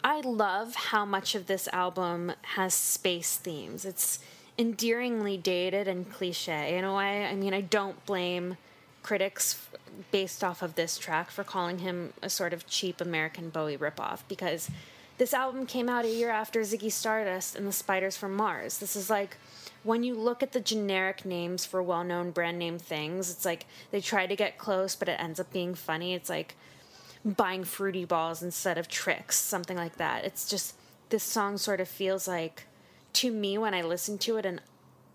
I love how much of this album has space themes. It's endearingly dated and cliche in a way. I mean, I don't blame critics based off of this track for calling him a sort of cheap American Bowie ripoff because this album came out a year after Ziggy Stardust and the Spiders from Mars. This is like when you look at the generic names for well known brand name things, it's like they try to get close, but it ends up being funny. It's like buying fruity balls instead of Trix, something like that. It's just this song sort of feels like to me when I listen to it an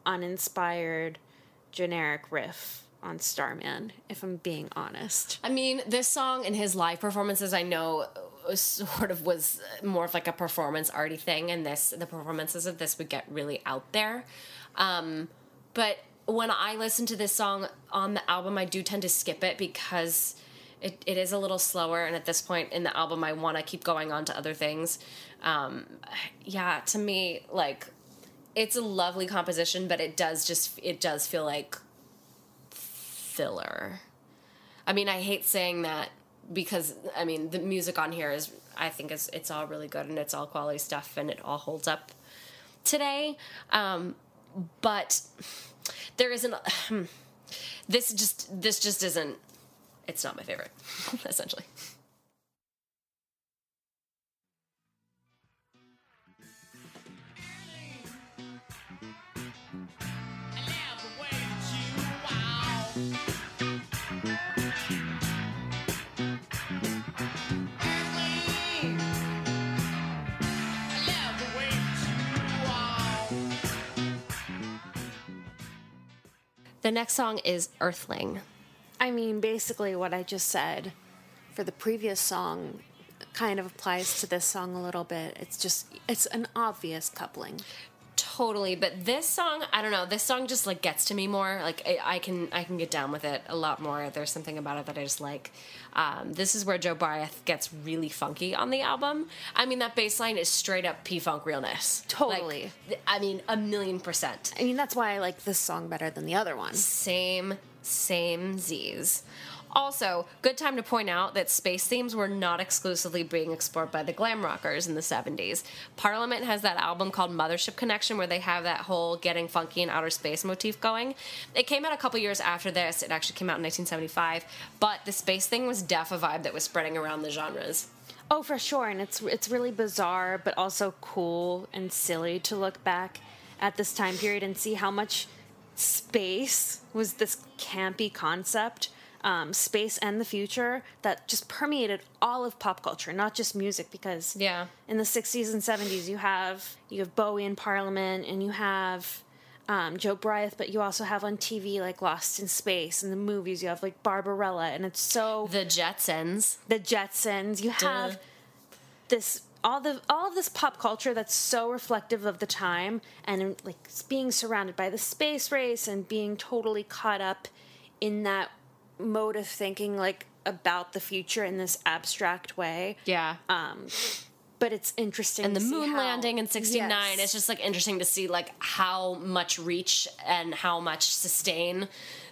uninspired generic riff on Starman, if I'm being honest. I mean, this song and his live performances, I know, uh, sort of was more of like a performance arty thing, and this the performances of this would get really out there. Um, but when I listen to this song on the album, I do tend to skip it because it, it is a little slower, and at this point in the album, I want to keep going on to other things. Um, yeah, to me, like it's a lovely composition, but it does just it does feel like filler. I mean, I hate saying that because I mean the music on here is I think is it's all really good and it's all quality stuff and it all holds up today. Um, but there isn't this just this just isn't it's not my favorite essentially. The next song is Earthling. I mean, basically, what I just said for the previous song kind of applies to this song a little bit. It's just, it's an obvious coupling. Totally, but this song, I don't know. This song just like gets to me more. Like I, I can, I can get down with it a lot more. There's something about it that I just like. Um, this is where Jobriath gets really funky on the album. I mean, that bass line is straight up P Funk realness. Totally. Like, I mean, a million percent. I mean, that's why I like this song better than the other one. Same, same Z's. Also, good time to point out that space themes were not exclusively being explored by the glam rockers in the 70s. Parliament has that album called Mothership Connection where they have that whole getting funky in outer space motif going. It came out a couple years after this. It actually came out in 1975, but the space thing was def a vibe that was spreading around the genres. Oh, for sure, and it's it's really bizarre, but also cool and silly to look back at this time period and see how much space was this campy concept um, space and the future that just permeated all of pop culture, not just music. Because Yeah. in the '60s and '70s, you have you have Bowie in Parliament, and you have um, Jobriath, but you also have on TV like Lost in Space, and the movies you have like Barbarella, and it's so The Jetsons. the Jetsons. You have this all the all of this pop culture that's so reflective of the time and like being surrounded by the space race and being totally caught up in that mode of thinking like about the future in this abstract way. Yeah. Um but it's interesting and the moon how- landing in 69 Yes. it's just like interesting to see like how much reach and how much sustain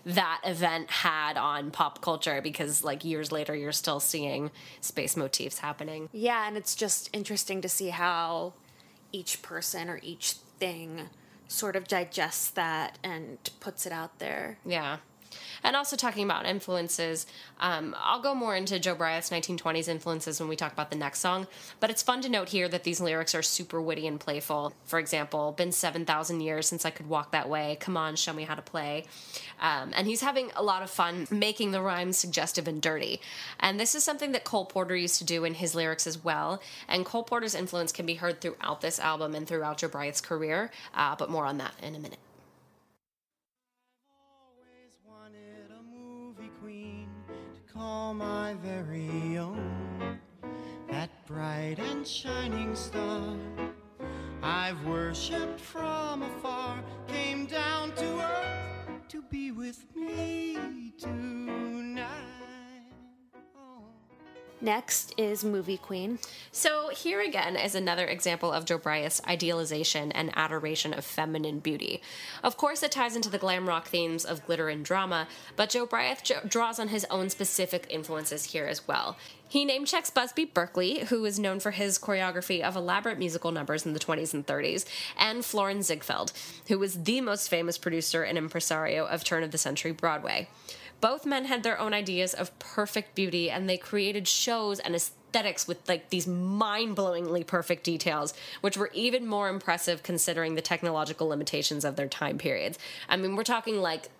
that event had on pop culture because like years later you're still seeing space motifs happening Yeah, and it's just interesting to see how each person or each thing sort of digests that and puts it out there. yeah and also talking about influences um, i'll go more into jobriath's 1920s influences when we talk about the next song but it's fun to note here that these lyrics are super witty and playful. For example been 7000 years since i could walk that way. Come on show me how to play. Um, and he's having a lot of fun making the rhymes suggestive and dirty. And this is something that cole porter used to do in his lyrics as well. And cole porter's influence can be heard throughout this album and throughout jobriath's career uh, but more on that in a minute call my very own. That bright and shining star I've worshipped from afar came down to earth to be with me tonight. Next is Movie Queen. So here again is another example of Jobriath's idealization and adoration of feminine beauty. Of course, it ties into the glam rock themes of glitter and drama, but Joe jo- draws on his own specific influences here as well. He name checks Busby Berkeley, who is known for his choreography of elaborate musical numbers in the 20s and 30s, and Florenz Ziegfeld, who was the most famous producer and impresario of turn of the century Broadway. Both men had their own ideas of perfect beauty, and they created shows and aesthetics with like these mind-blowingly perfect details, which were even more impressive considering the technological limitations of their time periods. I mean, we're talking like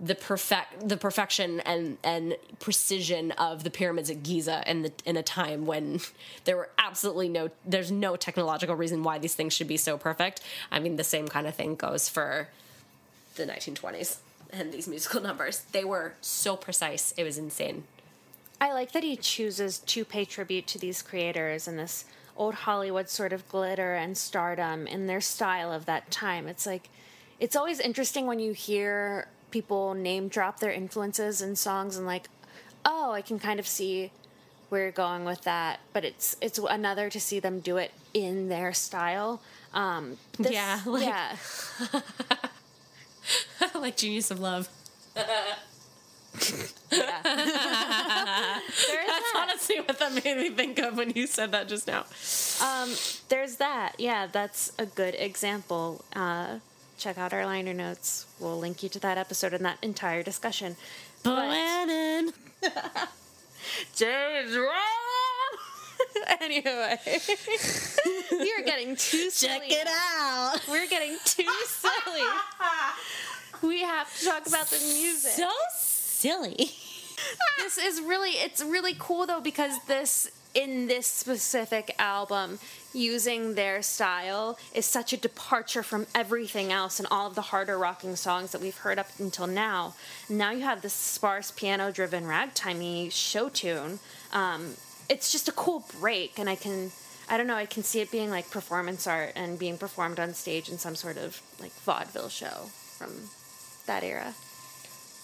the perfect the perfection and and precision of the pyramids at Giza in the in a time when there were absolutely no there's no technological reason why these things should be so perfect. I mean, the same kind of thing goes for the 1920s and these musical numbers. They were so precise. It was insane. I like that he chooses to pay tribute to these creators and this old Hollywood sort of glitter and stardom in their style of that time. It's like, it's always interesting when you hear people name drop their influences in songs and like, oh, I can kind of see where you're going with that. But it's it's another to see them do it in their style. Um, this- Yeah, like- yeah. like Genius of Love. Yeah. there is That's that. honestly what that made me think of when you said that just now. Um, there's that. Yeah, that's a good example. Uh, check out our liner notes. We'll link you to that episode and that entire discussion. But. James. anyway, we are getting too silly. Check it out. We're getting too silly. We have to talk about the music. So silly. this is really it's really cool though because this in this specific album using their style is such a departure from everything else and all of the harder rocking songs that we've heard up until now now you have this sparse piano driven ragtimey show tune um, it's just a cool break and i can i don't know i can see it being like performance art and being performed on stage in some sort of like vaudeville show from that era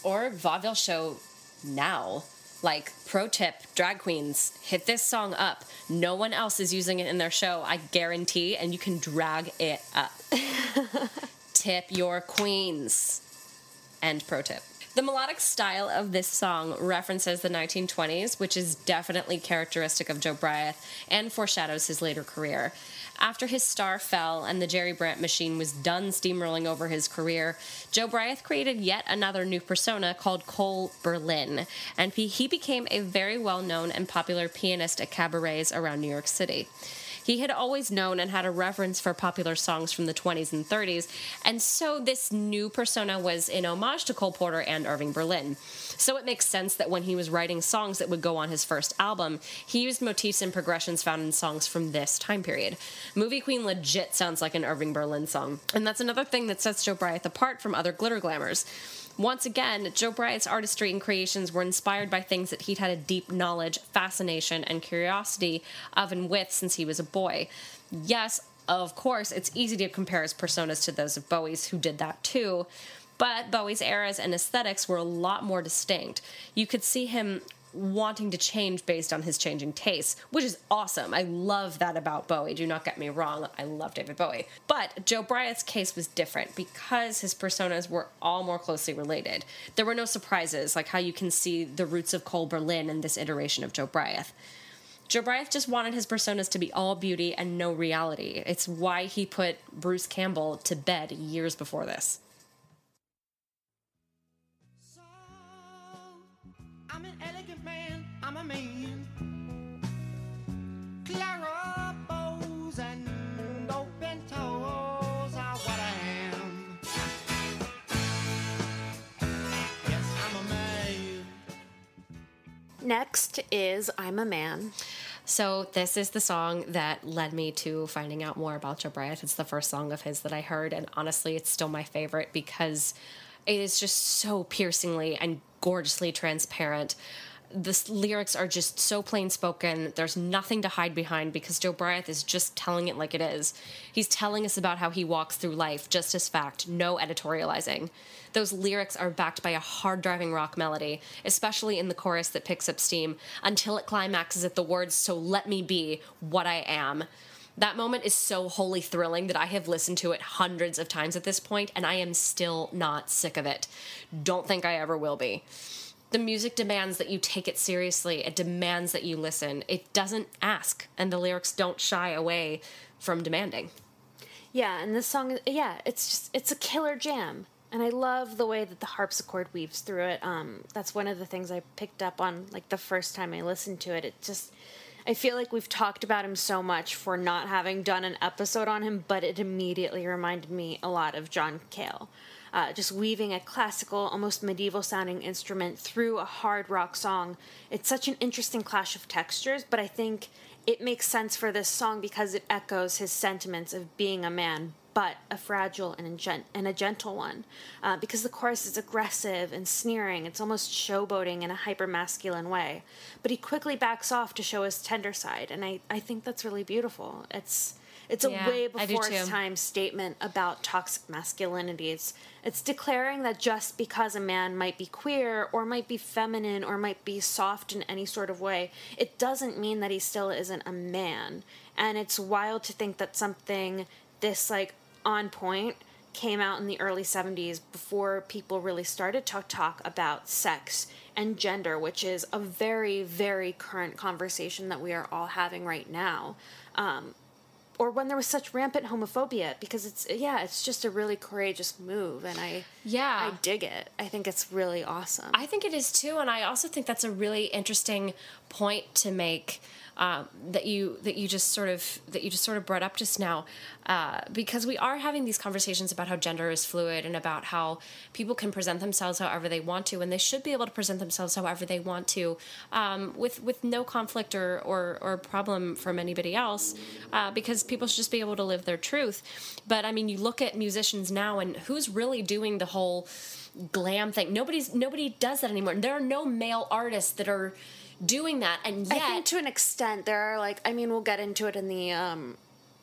Or vaudeville show now. Like, pro tip, drag queens, hit this song up. No one else is using it in their show, I guarantee, and you can drag it up. tip your queens. End pro tip. The melodic style of this song references the 1920s, which is definitely characteristic of Jobriath and foreshadows his later career. After his star fell and the Jerry Brandt machine was done steamrolling over his career, Jobriath created yet another new persona called Cole Berlin, and he became a very well known and popular pianist at cabarets around New York City. He had always known and had a reverence for popular songs from the 20s and 30s, and so this new persona was in homage to Cole Porter and Irving Berlin. So it makes sense that when he was writing songs that would go on his first album, he used motifs and progressions found in songs from this time period. Movie Queen legit sounds like an Irving Berlin song, and that's another thing that sets Jobriath apart from other glitter glamours. Once again, Jobriath's artistry and creations were inspired by things that he'd had a deep knowledge, fascination, and curiosity of and with since he was a boy. Yes, of course, it's easy to compare his personas to those of Bowie's, who did that too, but Bowie's eras and aesthetics were a lot more distinct. You could see him wanting to change based on his changing tastes, which is awesome. I love that about Bowie. Do not get me wrong, I love David Bowie. But Jobriath's case was different because his personas were all more closely related. There were no surprises, like how you can see the roots of Cole Berlin in this iteration of Jobriath. Joe Bryant just wanted his personas to be all beauty and no reality. It's why he put Bruce Campbell to bed years before this. A man. Clara bows and open toes are what I am. Yes, I'm a man. next is i'm a man So this is the song that led me to finding out more about Jobriath. It's the first song of his that I heard, and honestly, it's still my favorite because it is just so piercingly and gorgeously transparent. The lyrics are just so plain spoken. There's nothing to hide behind because Jobriath is just telling it like it is. He's telling us about how he walks through life just as fact, no editorializing. Those lyrics are backed by a hard driving rock melody, especially in the chorus that picks up steam, until it climaxes at the words, So let me be what I am. That moment is so wholly thrilling that I have listened to it hundreds of times at this point, and I am still not sick of it. Don't think I ever will be. The music demands that you take it seriously. It demands that you listen. It doesn't ask, and the lyrics don't shy away from demanding. Yeah, and this song, yeah, it's just it's a killer jam, and I love the way that the harpsichord weaves through it. Um, that's one of the things I picked up on like the first time I listened to it. It just, I feel like we've talked about him so much for not having done an episode on him, but it immediately reminded me a lot of John Cale. Uh, just weaving a classical, almost medieval sounding instrument through a hard rock song. It's such an interesting clash of textures, but I think it makes sense for this song because it echoes his sentiments of being a man, but a fragile and a, gen- and a gentle one. Uh, because the chorus is aggressive and sneering, it's almost showboating in a hyper masculine way. But he quickly backs off to show his tender side, and I, I think that's really beautiful. It's it's a Yeah, way before its time statement about toxic masculinity. It's it's declaring that just because a man might be queer or might be feminine or might be soft in any sort of way, it doesn't mean that he still isn't a man. And it's wild to think that something this like on point came out in the early 70s before people really started to talk about sex and gender, which is a very, very current conversation that we are all having right now. Um, or when there was such rampant homophobia, because it's yeah, it's just a really courageous move, and I Yeah. I dig it. I think it's really awesome. I think it is too, and I also think that's a really interesting point to make um, that you that you just sort of that you just sort of brought up just now, uh, because we are having these conversations about how gender is fluid and about how people can present themselves however they want to, and they should be able to present themselves however they want to, um, with with no conflict or or, or problem from anybody else, uh, because people should just be able to live their truth. But I mean, you look at musicians now, and who's really doing the whole glam thing. Nobody's nobody does that anymore. There are no male artists that are doing that, and yet I think to an extent there are like I mean we'll get into it in the um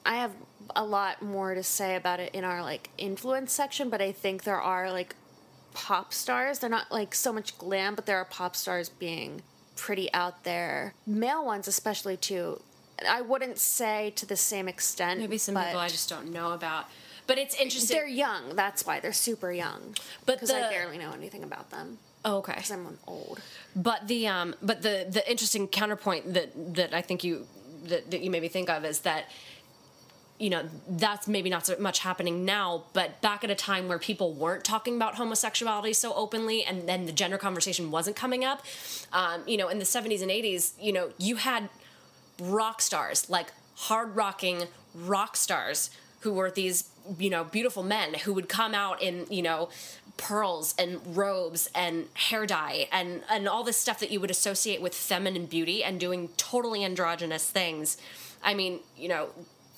I have a lot more to say about it in our like influence section, but I think there are like pop stars. They're not like so much glam, but there are pop stars being pretty out there. Male ones especially too. I wouldn't say to the same extent. maybe some people I just don't know about. But it's interesting. they're young. That's why they're super young. But because I barely know anything about them. oh, okay. Because I'm old. But the um, but the the interesting counterpoint that that I think you that, that you maybe think of is that you know that's maybe not so much happening now but back at a time where people weren't talking about homosexuality so openly and then the gender conversation wasn't coming up um, you know in the 70s and 80s you know you had rock stars like hard rocking rock stars who were these you know beautiful men who would come out in you know pearls and robes and hair dye and and all this stuff that you would associate with feminine beauty and doing totally androgynous things. I mean you know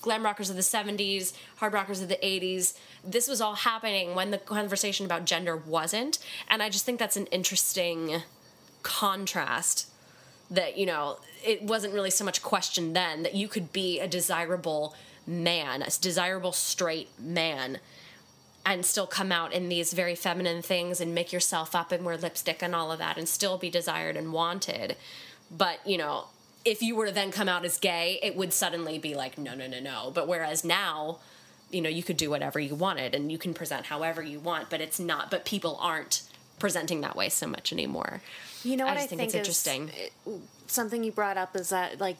glam rockers of the 70s hard rockers of the 80s this was all happening when the conversation about gender wasn't. And i just think that's an interesting contrast that you know it wasn't really so much questioned then that you could be a desirable man a desirable straight man and still come out in these very feminine things and make yourself up and wear lipstick and all of that and still be desired and wanted. But you know if you were to then come out as gay it would suddenly be like no no no no. But whereas now you know you could do whatever you wanted and you can present however you want but it's not but people aren't presenting that way so much anymore. You know I what I, just think it's is- interesting. Eh, something you brought up is that like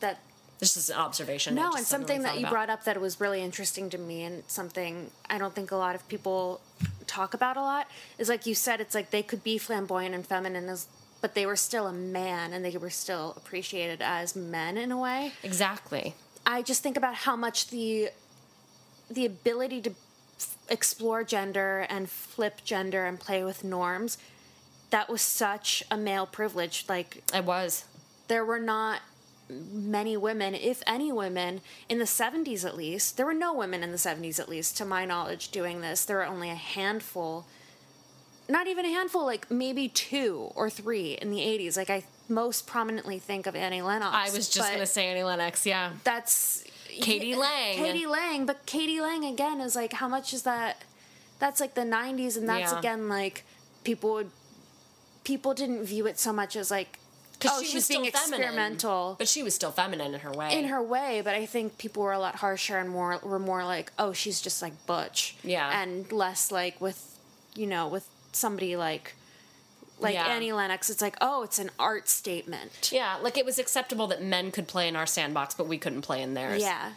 that This is an observation. No, and something that you about. brought up that was really interesting to me, and something I don't think a lot of people talk about a lot is like you said, it's like they could be flamboyant and feminine, as, but they were still a man, and they were still appreciated as men in a way. Exactly. I just think about how much the the ability to f- explore gender and flip gender and play with norms that was such a male privilege like It was. there were not many women, if any women, in the 70s at least. There were no women in the 70s at least, to my knowledge, doing this. There were only a handful, not even a handful, like maybe two or three in the 80s. Like I most prominently think of Annie Lennox. I was just going to say Annie Lennox. Yeah. That's k.d. lang. k.d. lang, but k.d. lang again is like, how much is that? That's like the 90s, and that's Yeah. again like people would. People didn't view it so much as like, oh, she she's was still being experimental but she was still feminine in her way. in her way, but I think people were a lot harsher and more were more like, oh, she's just like butch, Yeah. and less like with, you know, with somebody like, like Yeah. Annie Lennox. It's like, oh, it's an art statement. Yeah, like it was acceptable that men could play in our sandbox, but we couldn't play in theirs. Yeah,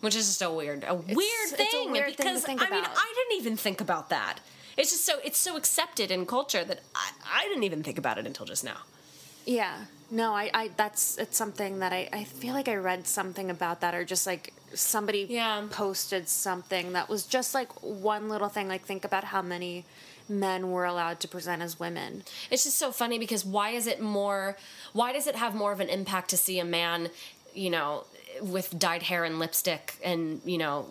which is just a weird, a weird it's a thing. weird thing to because think I mean. I didn't even think about that. It's just so it's so accepted in culture that I, I didn't even think about it until just now. Yeah. No, I, I that's it's something that I, I feel like I read something about that or just like somebody Yeah. posted something that was just like one little thing. Like think about how many men were allowed to present as women. It's just so funny because why is it more? Why does it have more of an impact to see a man, you know, with dyed hair and lipstick and you know,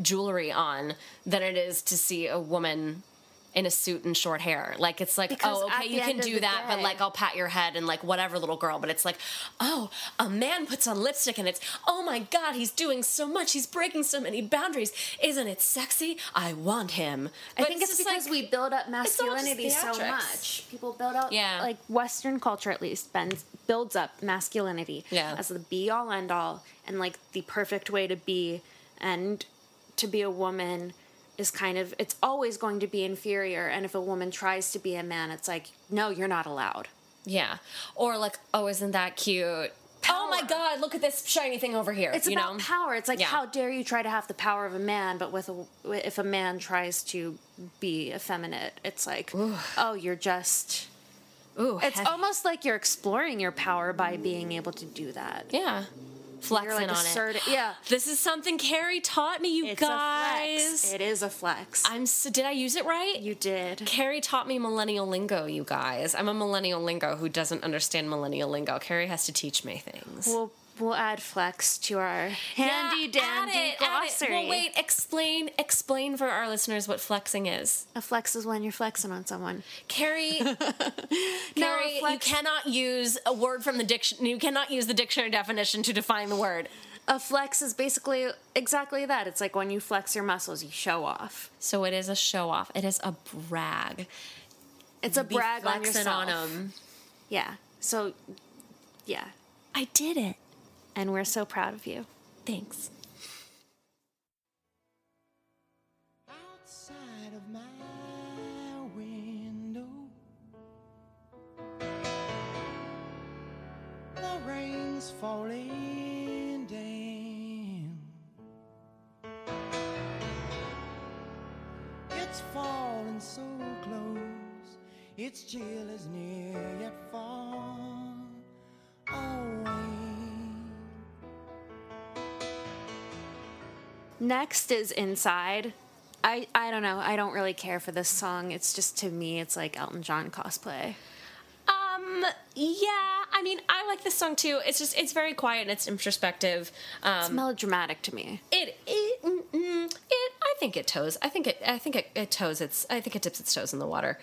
jewelry on than it is to see a woman in a suit and short hair. Like it's like, Because oh, okay, you can do that, but like I'll pat your head and like whatever, little girl. But it's like, oh, a man puts on lipstick and it's, oh my god, he's doing so much, he's breaking so many boundaries. Isn't it sexy? I want him. I think it's, just because like- we build up it's masculinity so much. People build up, Yeah. like Western culture at least, bends, builds up masculinity Yeah. as the be all end all and like the perfect way to be and to be a woman is kind of it's always going to be inferior and if a woman tries to be a man it's like no you're not allowed Yeah. Or like, oh, isn't that cute? Oh my god, look at this shiny thing over here. it's you about know? power it's like Yeah. how dare you try to have the power of a man but with a, if a man tries to be effeminate it's like oh you're just Ooh, it's heavy. almost like you're exploring your power by being able to do that yeah. Flexing like on assertive it. yeah This is something Carrie taught me, you it's guys. a flex it is a flex I'm so, did I use it right? you did Carrie taught me millennial lingo, you guys. I'm a millennial lingo who doesn't understand millennial lingo. Carrie has to teach me things. we'll we'll add flex to our handy Yeah, add dandy it, add it. glossary Well, wait, explain explain for our listeners what flexing is. a flex is when you're flexing on someone Carrie, Carrie, you flex- cannot use a word from the dictionary. You cannot use the dictionary definition to define the word. A flex is basically exactly that. It's like when you flex your muscles, you show off. So it is a show off. It is a brag. It's a Be brag on yourself. on. Yeah. So, yeah. I did it. And we're so proud of you. Thanks. outside of my window. The rain's falling down. It's falling so close, its chill is near yet far away. Next is Inside. I, I don't know. I don't really care for this song. It's just to me, it's like Elton John cosplay. Um. Yeah. I mean, I like this song too. It's just it's very quiet and it's introspective. Um, It's melodramatic to me. it it mm, mm, it I think it toes. I think it I think it, it toes its I think it dips its toes in the water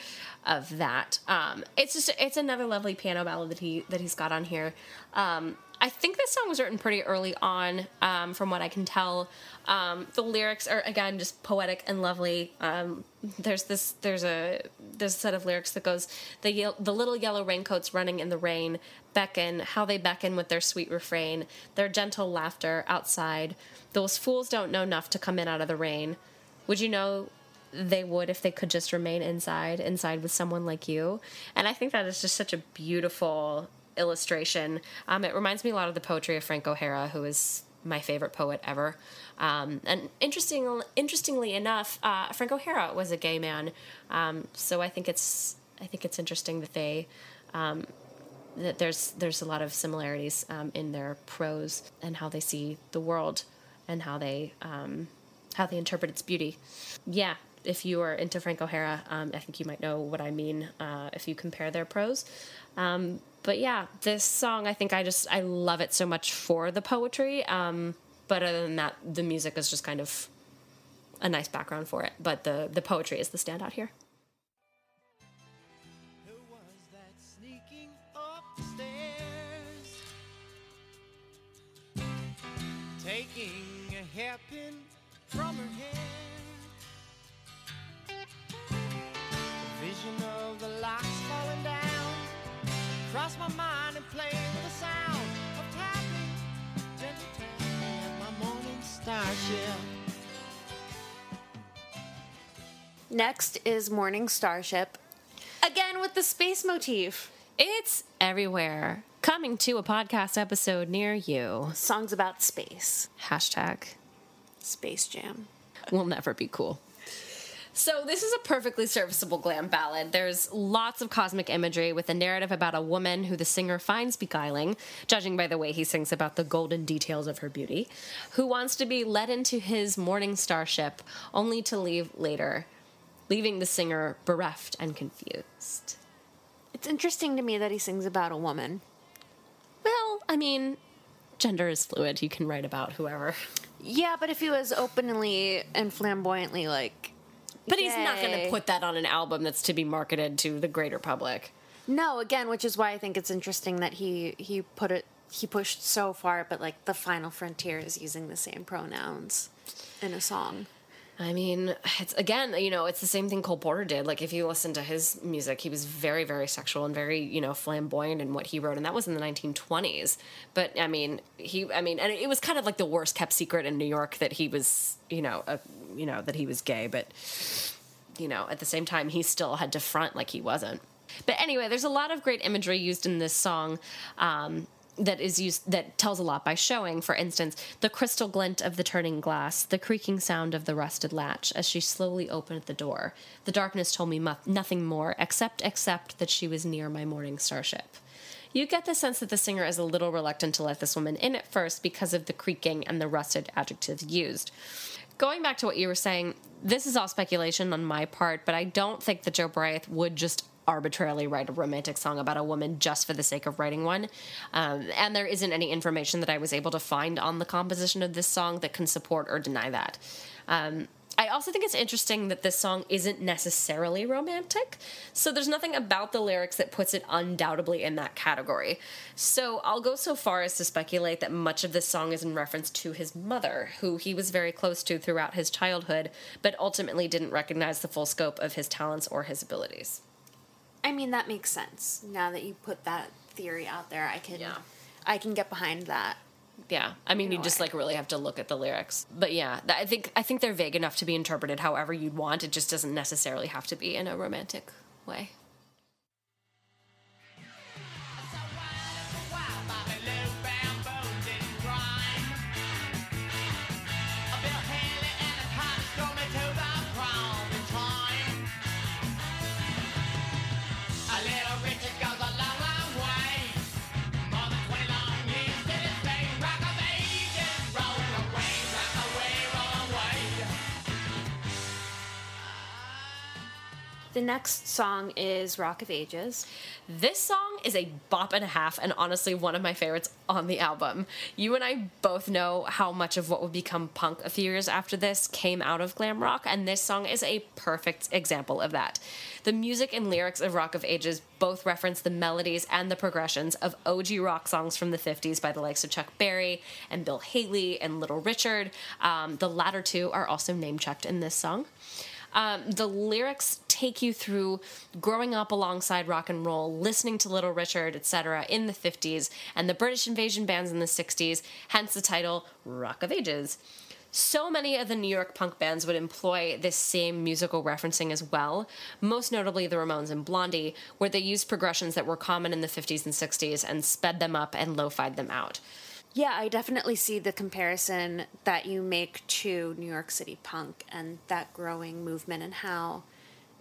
of that. Um it's just it's another lovely piano ballad that he that he's got on here. Um I think this song was written pretty early on, um, from what I can tell. Um, the lyrics are again just poetic and lovely. Um, there's this there's a there's a set of lyrics that goes the ye- the little yellow raincoats running in the rain beckon how they beckon with their sweet refrain their gentle laughter outside those fools don't know enough to come in out of the rain would you know they would if they could just remain inside inside with someone like you and i think that is just such a beautiful illustration um, it reminds me a lot of the poetry of frank o'hara who is my favorite poet ever um, and interesting, interestingly enough uh, frank o'hara was a gay man um, so i think it's i think it's interesting that they um, that there's there's a lot of similarities um, in their prose and how they see the world and how they um, how they interpret its beauty. Yeah, if you are into Frank O'Hara, um, I think you might know what I mean uh, if you compare their prose. Um, but yeah, this song I think I just I love it so much for the poetry. Um, but other than that, the music is just kind of a nice background for it. But the the poetry is the standout here. Who Crossed my mind and played with the sound of tapping, gentle tapping at my morning starship. Next is Morning Starship. Again with the space motif. It's everywhere. Coming to a podcast episode near you. Songs about space. Hashtag Space Jam. will never be cool. So, this is a perfectly serviceable glam ballad. There's lots of cosmic imagery with a narrative about a woman who the singer finds beguiling, judging by the way he sings about the golden details of her beauty, who wants to be led into his morning starship only to leave later, leaving the singer bereft and confused. It's interesting to me that he sings about a woman. Well, I mean, gender is fluid. You can write about whoever. Yeah, but if he was openly and flamboyantly like But he's not going to put that on an album that's to be marketed to the greater public. No, again, which is why I think it's interesting that he he put it he pushed so far, but like the final frontier is using the same pronouns in a song. I mean, it's again, you know, it's the same thing Cole Porter did. Like, if you listen to his music, he was very, very sexual and very, you know, flamboyant in what he wrote, and that was in the 1920s. But I mean, he, I mean, and it was kind of like the worst kept secret in New York that he was, you know, a, you know, that he was gay. But you know, at the same time, he still had to front like he wasn't. But anyway, there's a lot of great imagery used in this song. Um, that is used that tells a lot by showing, for instance, the crystal glint of the turning glass, the creaking sound of the rusted latch as she slowly opened the door. The darkness told me mu- nothing more, except except that she was near my morning starship. You get the sense that the singer is a little reluctant to let this woman in at first because of the creaking and the rusted adjectives used. Going back to what you were saying, this is all speculation on my part, but I don't think that Jobriath would just arbitrarily write a romantic song about a woman just for the sake of writing one. Um, and there isn't any information that I was able to find on the composition of this song that can support or deny that. Um, I also think it's interesting that this song isn't necessarily romantic. So there's nothing about the lyrics that puts it undoubtedly in that category. So I'll go so far as to speculate that much of this song is in reference to his mother, who he was very close to throughout his childhood, but ultimately didn't recognize the full scope of his talents or his abilities. I mean, that makes sense. Now that you put that theory out there, I can Yeah. I can get behind that. Yeah, I mean, you a just way. like really have to look at the lyrics. But yeah, I think I think they're vague enough to be interpreted however you'd want. It just doesn't necessarily have to be in a romantic way. The next song is Rock of Ages. This song is a bop and a half, and honestly, one of my favorites on the album. You and I both know how much of what would become punk a few years after this came out of glam rock, and this song is a perfect example of that. The music and lyrics of Rock of Ages both reference the melodies and the progressions of OG rock songs from the 50s by the likes of Chuck Berry and Bill Haley and Little Richard. Um, the latter two are also name checked in this song. Um, the lyrics take you through growing up alongside rock and roll, listening to Little Richard, etc., in the 50s, and the British invasion bands in the 60s, hence the title Rock of Ages. So many of the New York punk bands would employ this same musical referencing as well, most notably the Ramones and Blondie, where they used progressions that were common in the 50s and 60s and sped them up and lo-fied them out. Yeah, I definitely see the comparison that you make to New York City punk and that growing movement and how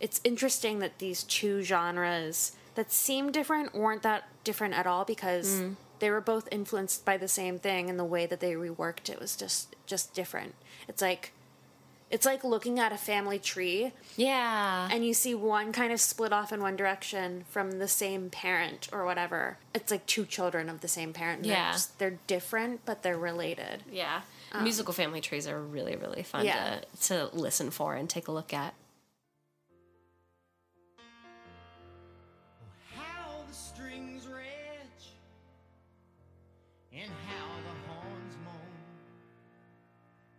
it's interesting that these two genres that seem different weren't that different at all because mm. they were both influenced by the same thing and the way that they reworked it was just just different. It's like it's like looking at a family tree Yeah. and you see one kind of split off in one direction from the same parent or whatever. It's like two children of the same parent. Yeah. They're, just, they're different, but they're related. Yeah. Um, Musical family trees are really, really fun Yeah. to, to listen for and take a look at.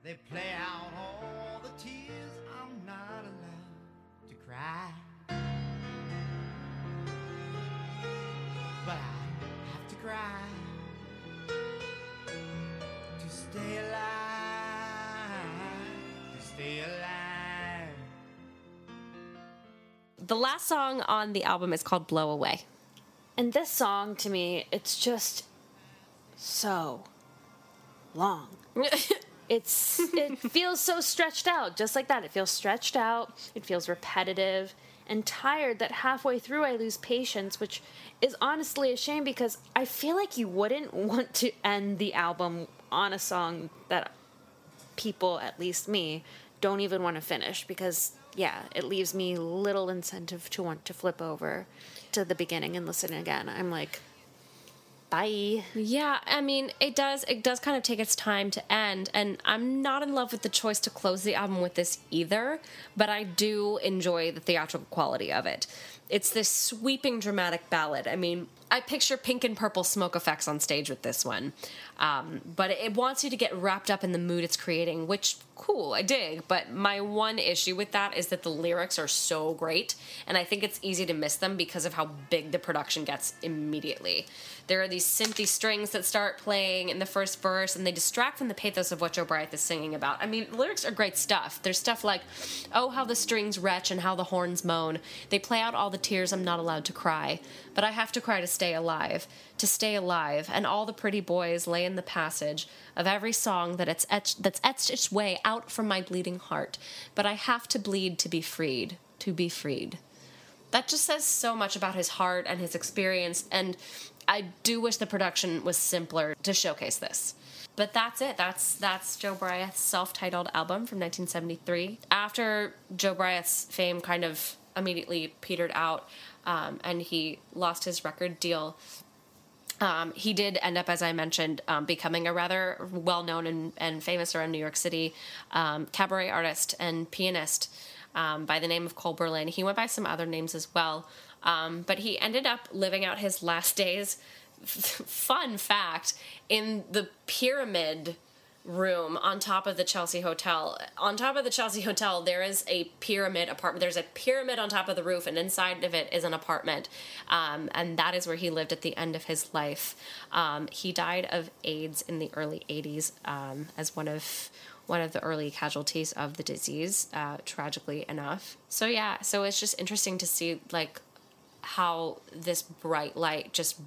They play out all the tears I'm not allowed to cry. But I have to cry to stay alive, to stay alive. The last song on the album is called Blow Away. And this song, to me, it's just so long. It's it feels so stretched out, just like that. It feels stretched out. It feels repetitive and tired. That halfway through, I lose patience, which is honestly a shame because I feel like you wouldn't want to end the album on a song that people, at least me, don't even want to finish because yeah, it leaves me little incentive to want to flip over to the beginning and listen again. I'm like, bye. Yeah, I mean, it does it does kind of take its time to end and I'm not in love with the choice to close the album with this either, but I do enjoy the theatrical quality of it. It's this sweeping dramatic ballad. I mean, I picture pink and purple smoke effects on stage with this one, um, but it wants you to get wrapped up in the mood it's creating, which cool, I dig. But my one issue with that is that the lyrics are so great, and I think it's easy to miss them because of how big the production gets immediately. There are these synthy strings that start playing in the first verse, and they distract from the pathos of what Jobriath is singing about. I mean, lyrics are great stuff. There's stuff like, "Oh, how the strings retch and how the horns moan. They play out all the tears I'm not allowed to cry, but I have to cry to stay alive, to stay alive." And all the pretty boys lay in the passage of every song that it's etched, that's etched its way out from my bleeding heart. But I have to bleed to be freed, to be freed that just says so much about his heart and his experience and i do wish the production was simpler to showcase this but that's it that's that's jobriath's self-titled album from 1973 after jobriath's fame kind of immediately petered out um, and he lost his record deal um, he did end up, as I mentioned, um, becoming a rather well known and, and famous around New York City um, cabaret artist and pianist um, by the name of Cole Berlin. He went by some other names as well, um, but he ended up living out his last days. Fun fact in the pyramid room on top of the Chelsea Hotel. On top of the Chelsea Hotel, there is a pyramid apartment. There's a pyramid on top of the roof, and inside of it is an apartment. Um, and that is where he lived at the end of his life. Um, he died of AIDS in the early 80s um, as one of one of the early casualties of the disease, uh, tragically enough. So yeah, so it's just interesting to see like how this bright light just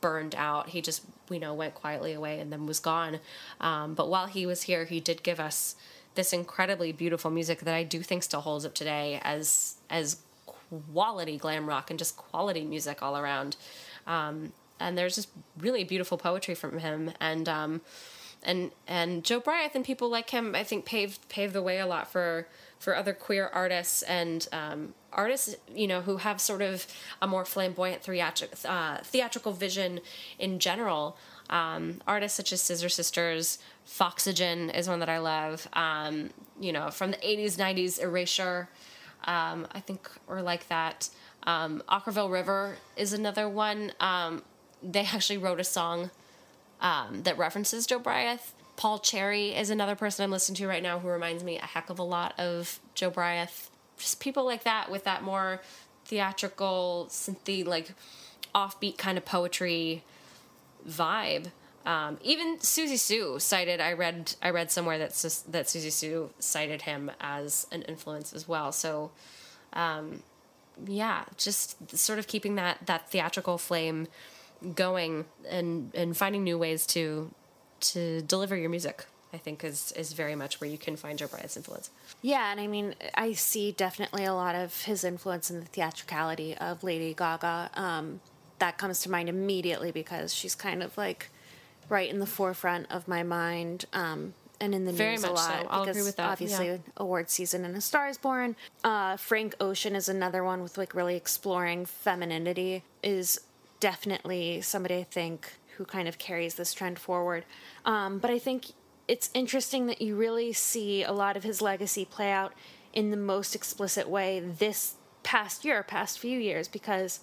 burned out. He just you know went quietly away and then was gone. Um, but while he was here, he did give us this incredibly beautiful music that I do think still holds up today as as quality glam rock and just quality music all around. Um, and there's just really beautiful poetry from him and. Um, and and Jobriath and people like him, I think, paved paved the way a lot for for other queer artists and um, artists, you know, who have sort of a more flamboyant theatric, uh, theatrical vision in general. Um, artists such as Scissor Sisters, Foxygen is one that I love. Um, you know, from the '80s, '90s, Erasure, um, I think, or like that. Um, Okkervil River is another one. Um, they actually wrote a song um, that references Jobriath. Paul Cherry is another person I'm listening to right now who reminds me a heck of a lot of Jobriath. Just people like that with that more theatrical, synthy, like offbeat kind of poetry vibe. Um, even Siouxsie Sioux cited. I read. I read somewhere that that Siouxsie Sioux cited him as an influence as well. So, um, yeah, just sort of keeping that that theatrical flame going and and finding new ways to to deliver your music I think is is very much where you can find Jobriath's influence. Yeah, and I mean, I see definitely a lot of his influence in the theatricality of Lady Gaga. Um, that comes to mind immediately because she's kind of like right in the forefront of my mind. Um, and in the Very news a lot so. I'll because agree with that, obviously yeah. award season and A Star is Born. Uh, Frank Ocean is another one with like really exploring femininity. Is definitely somebody I think who kind of carries this trend forward. Um, but I think it's interesting that you really see a lot of his legacy play out in the most explicit way this past year, past few years, because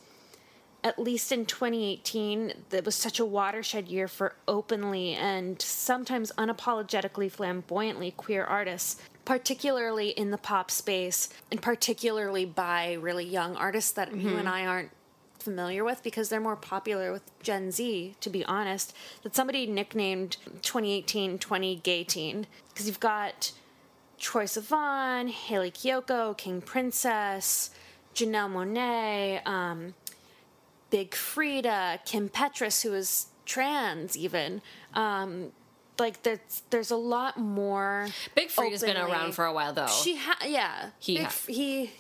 at least in 2018, that was such a watershed year for openly and sometimes unapologetically flamboyantly queer artists, particularly in the pop space, and particularly by really young artists that you and I aren't familiar with because they're more popular with Gen Z, to be honest. That somebody nicknamed 2018 20 Gay Teen because you've got Troye Sivan, Hayley Kiyoko, King Princess, Janelle Monáe, um, Big Freedia, Kim Petras, who is trans, even. Um, like there's there's a lot more. Big Freedia's been around for a while though. She ha- yeah. He Big ha- he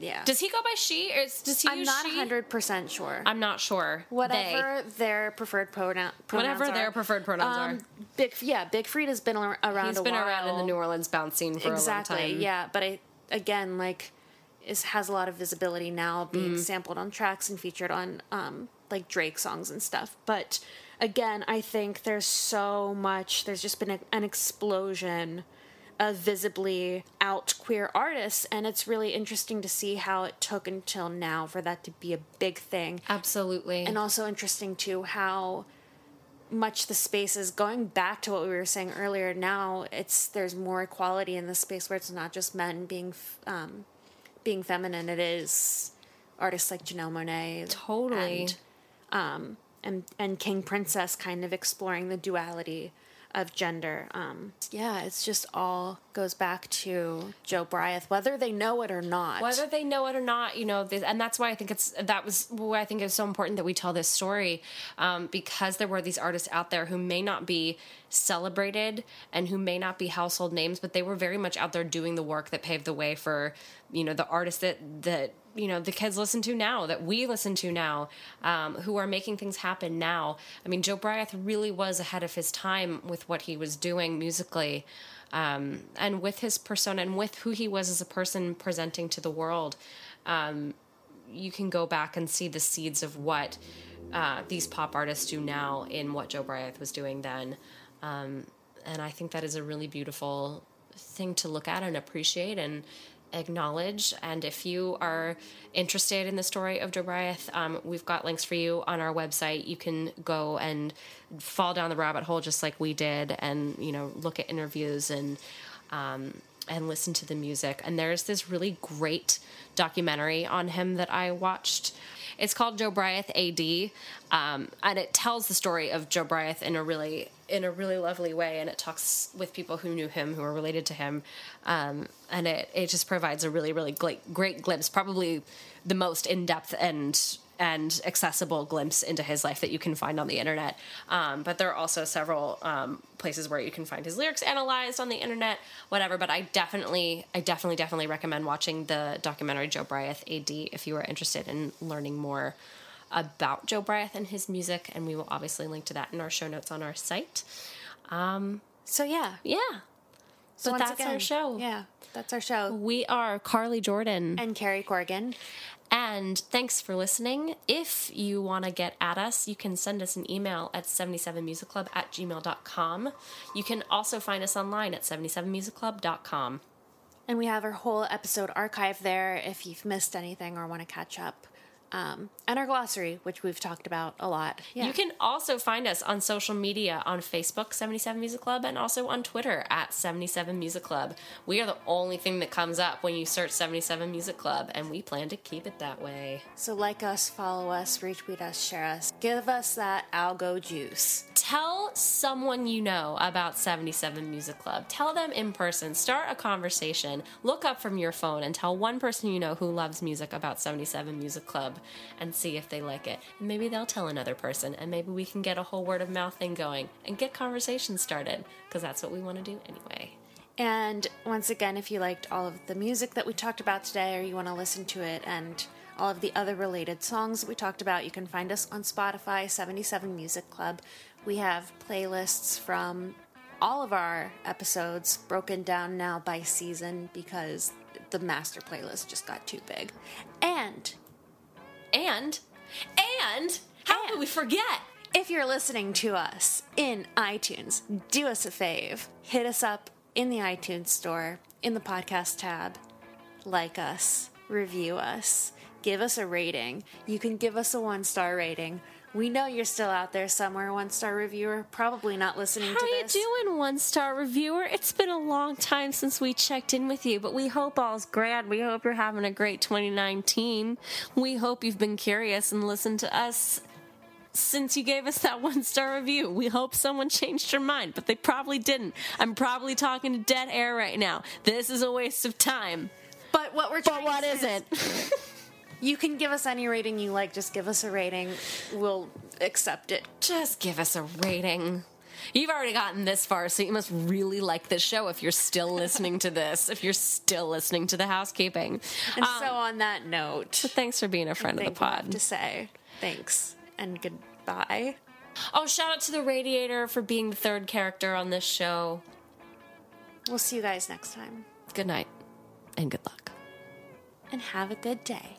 yeah. does he go by she or is- does he I'm use not she? hundred percent sure. I'm not sure. Whatever their preferred pronoun, pronouns Whatever their are. preferred pronouns Um, are. Big yeah, Big Freedia's been ar- around. He's a been while. around in the New Orleans bounce scene for exactly. a long time. Yeah, but I again like is has a lot of visibility now, Mm. being sampled on tracks and featured on um, like Drake songs and stuff. But again, I think there's so much. There's just been a, an explosion a visibly out queer artist and it's really interesting to see how it took until now for that to be a big thing Absolutely. and also interesting too how much the space is going back to what we were saying earlier now it's there's more equality in the space where it's not just men being f- um, being feminine it is artists like Janelle Monáe Totally. and, um, and and King Princess kind of exploring the duality of gender um, yeah it's just all goes back to Jobriath whether they know it or not. Whether they know it or not you know th- and that's why i think it's that was why i think it's so important that we tell this story um, because there were these artists out there who may not be celebrated and who may not be household names but they were very much out there doing the work that paved the way for you know the artists that that you know the kids listen to now that we listen to now um, who are making things happen now i mean jobriath really was ahead of his time with what he was doing musically um, and with his persona and with who he was as a person presenting to the world, um, you can go back and see the seeds of what uh, these pop artists do now in what Jobriath was doing then. Um, and I think that is a really beautiful thing to look at and appreciate and acknowledge. And if you are interested in the story of Bryant, um, we've got links for you on our website. You can go and fall down the rabbit hole just like we did, and you know look at interviews and um, and listen to the music. And there's this really great documentary on him that I watched. It's called Jobriath AD, um, and it tells the story of Jobriath in a really in a really lovely way, and it talks with people who knew him, who are related to him, um, and it it just provides a really really great great glimpse, probably the most in depth and and accessible glimpse into his life that you can find on the internet. Um, but there are also several um, places where you can find his lyrics analyzed on the internet, whatever. But I definitely, I definitely, definitely recommend watching the documentary Jobriath AD if you are interested in learning more about Jobriath and his music. And we will obviously link to that in our show notes on our site. Um, so yeah Yeah. so but that's again, our show. yeah that's our show We are Carly Jordan. and Carrie Corrigan And thanks for listening. If you want to get at us, you can send us an email at 77musicclub at gmail.com. You can also find us online at 77musicclub.com. And we have our whole episode archive there if you've missed anything or want to catch up. Um, and our glossary, which we've talked about a lot. Yeah. You can also find us on social media on Facebook, 77 Music Club, and also on Twitter at 77 Music Club. We are the only thing that comes up when you search 77 Music Club, and we plan to keep it that way. so like us, follow us, retweet us, share us. Give us that algo juice. Tell someone you know about 77 Music Club. Tell them in person. Start a conversation. Look up from your phone and tell one person you know who loves music about 77 Music Club and see if they like it. And maybe they'll tell another person, and maybe we can get a whole word of mouth thing going and get conversations started because that's what we want to do anyway. And once again, if you liked all of the music that we talked about today or you want to listen to it and all of the other related songs that we talked about, you can find us on Spotify, 77 Music Club. We have playlists from all of our episodes broken down now by season because the master playlist just got too big. And And, and, how could we forget? If you're listening to us in iTunes, do us a fave. Hit us up in the iTunes store, in the podcast tab. Like us, review us, give us a rating. You can give us a one star rating. We know you're still out there somewhere, one star reviewer, probably not listening How to you this. doing, one star reviewer? It's been a long time since we checked in with you, but we hope all's grand. We hope you're having a great 2019. We hope you've been curious and listened to us since you gave us that one star review. We hope someone changed your mind, but they probably didn't. I'm probably talking to dead air right now. This is a waste of time. But what we're But trying what to is say it? You can give us any rating you like. Just give us a rating. We'll accept it. Just give us a rating. You've already gotten this far, so you must really like this show if you're still listening to this, if you're still listening to the housekeeping. And Um, so, on that note, thanks for being a friend of the think we have pod. to say thanks and goodbye. Oh, shout out to the Radiator for being the third character on this show. We'll see you guys next time. Good night and good luck. And have a good day.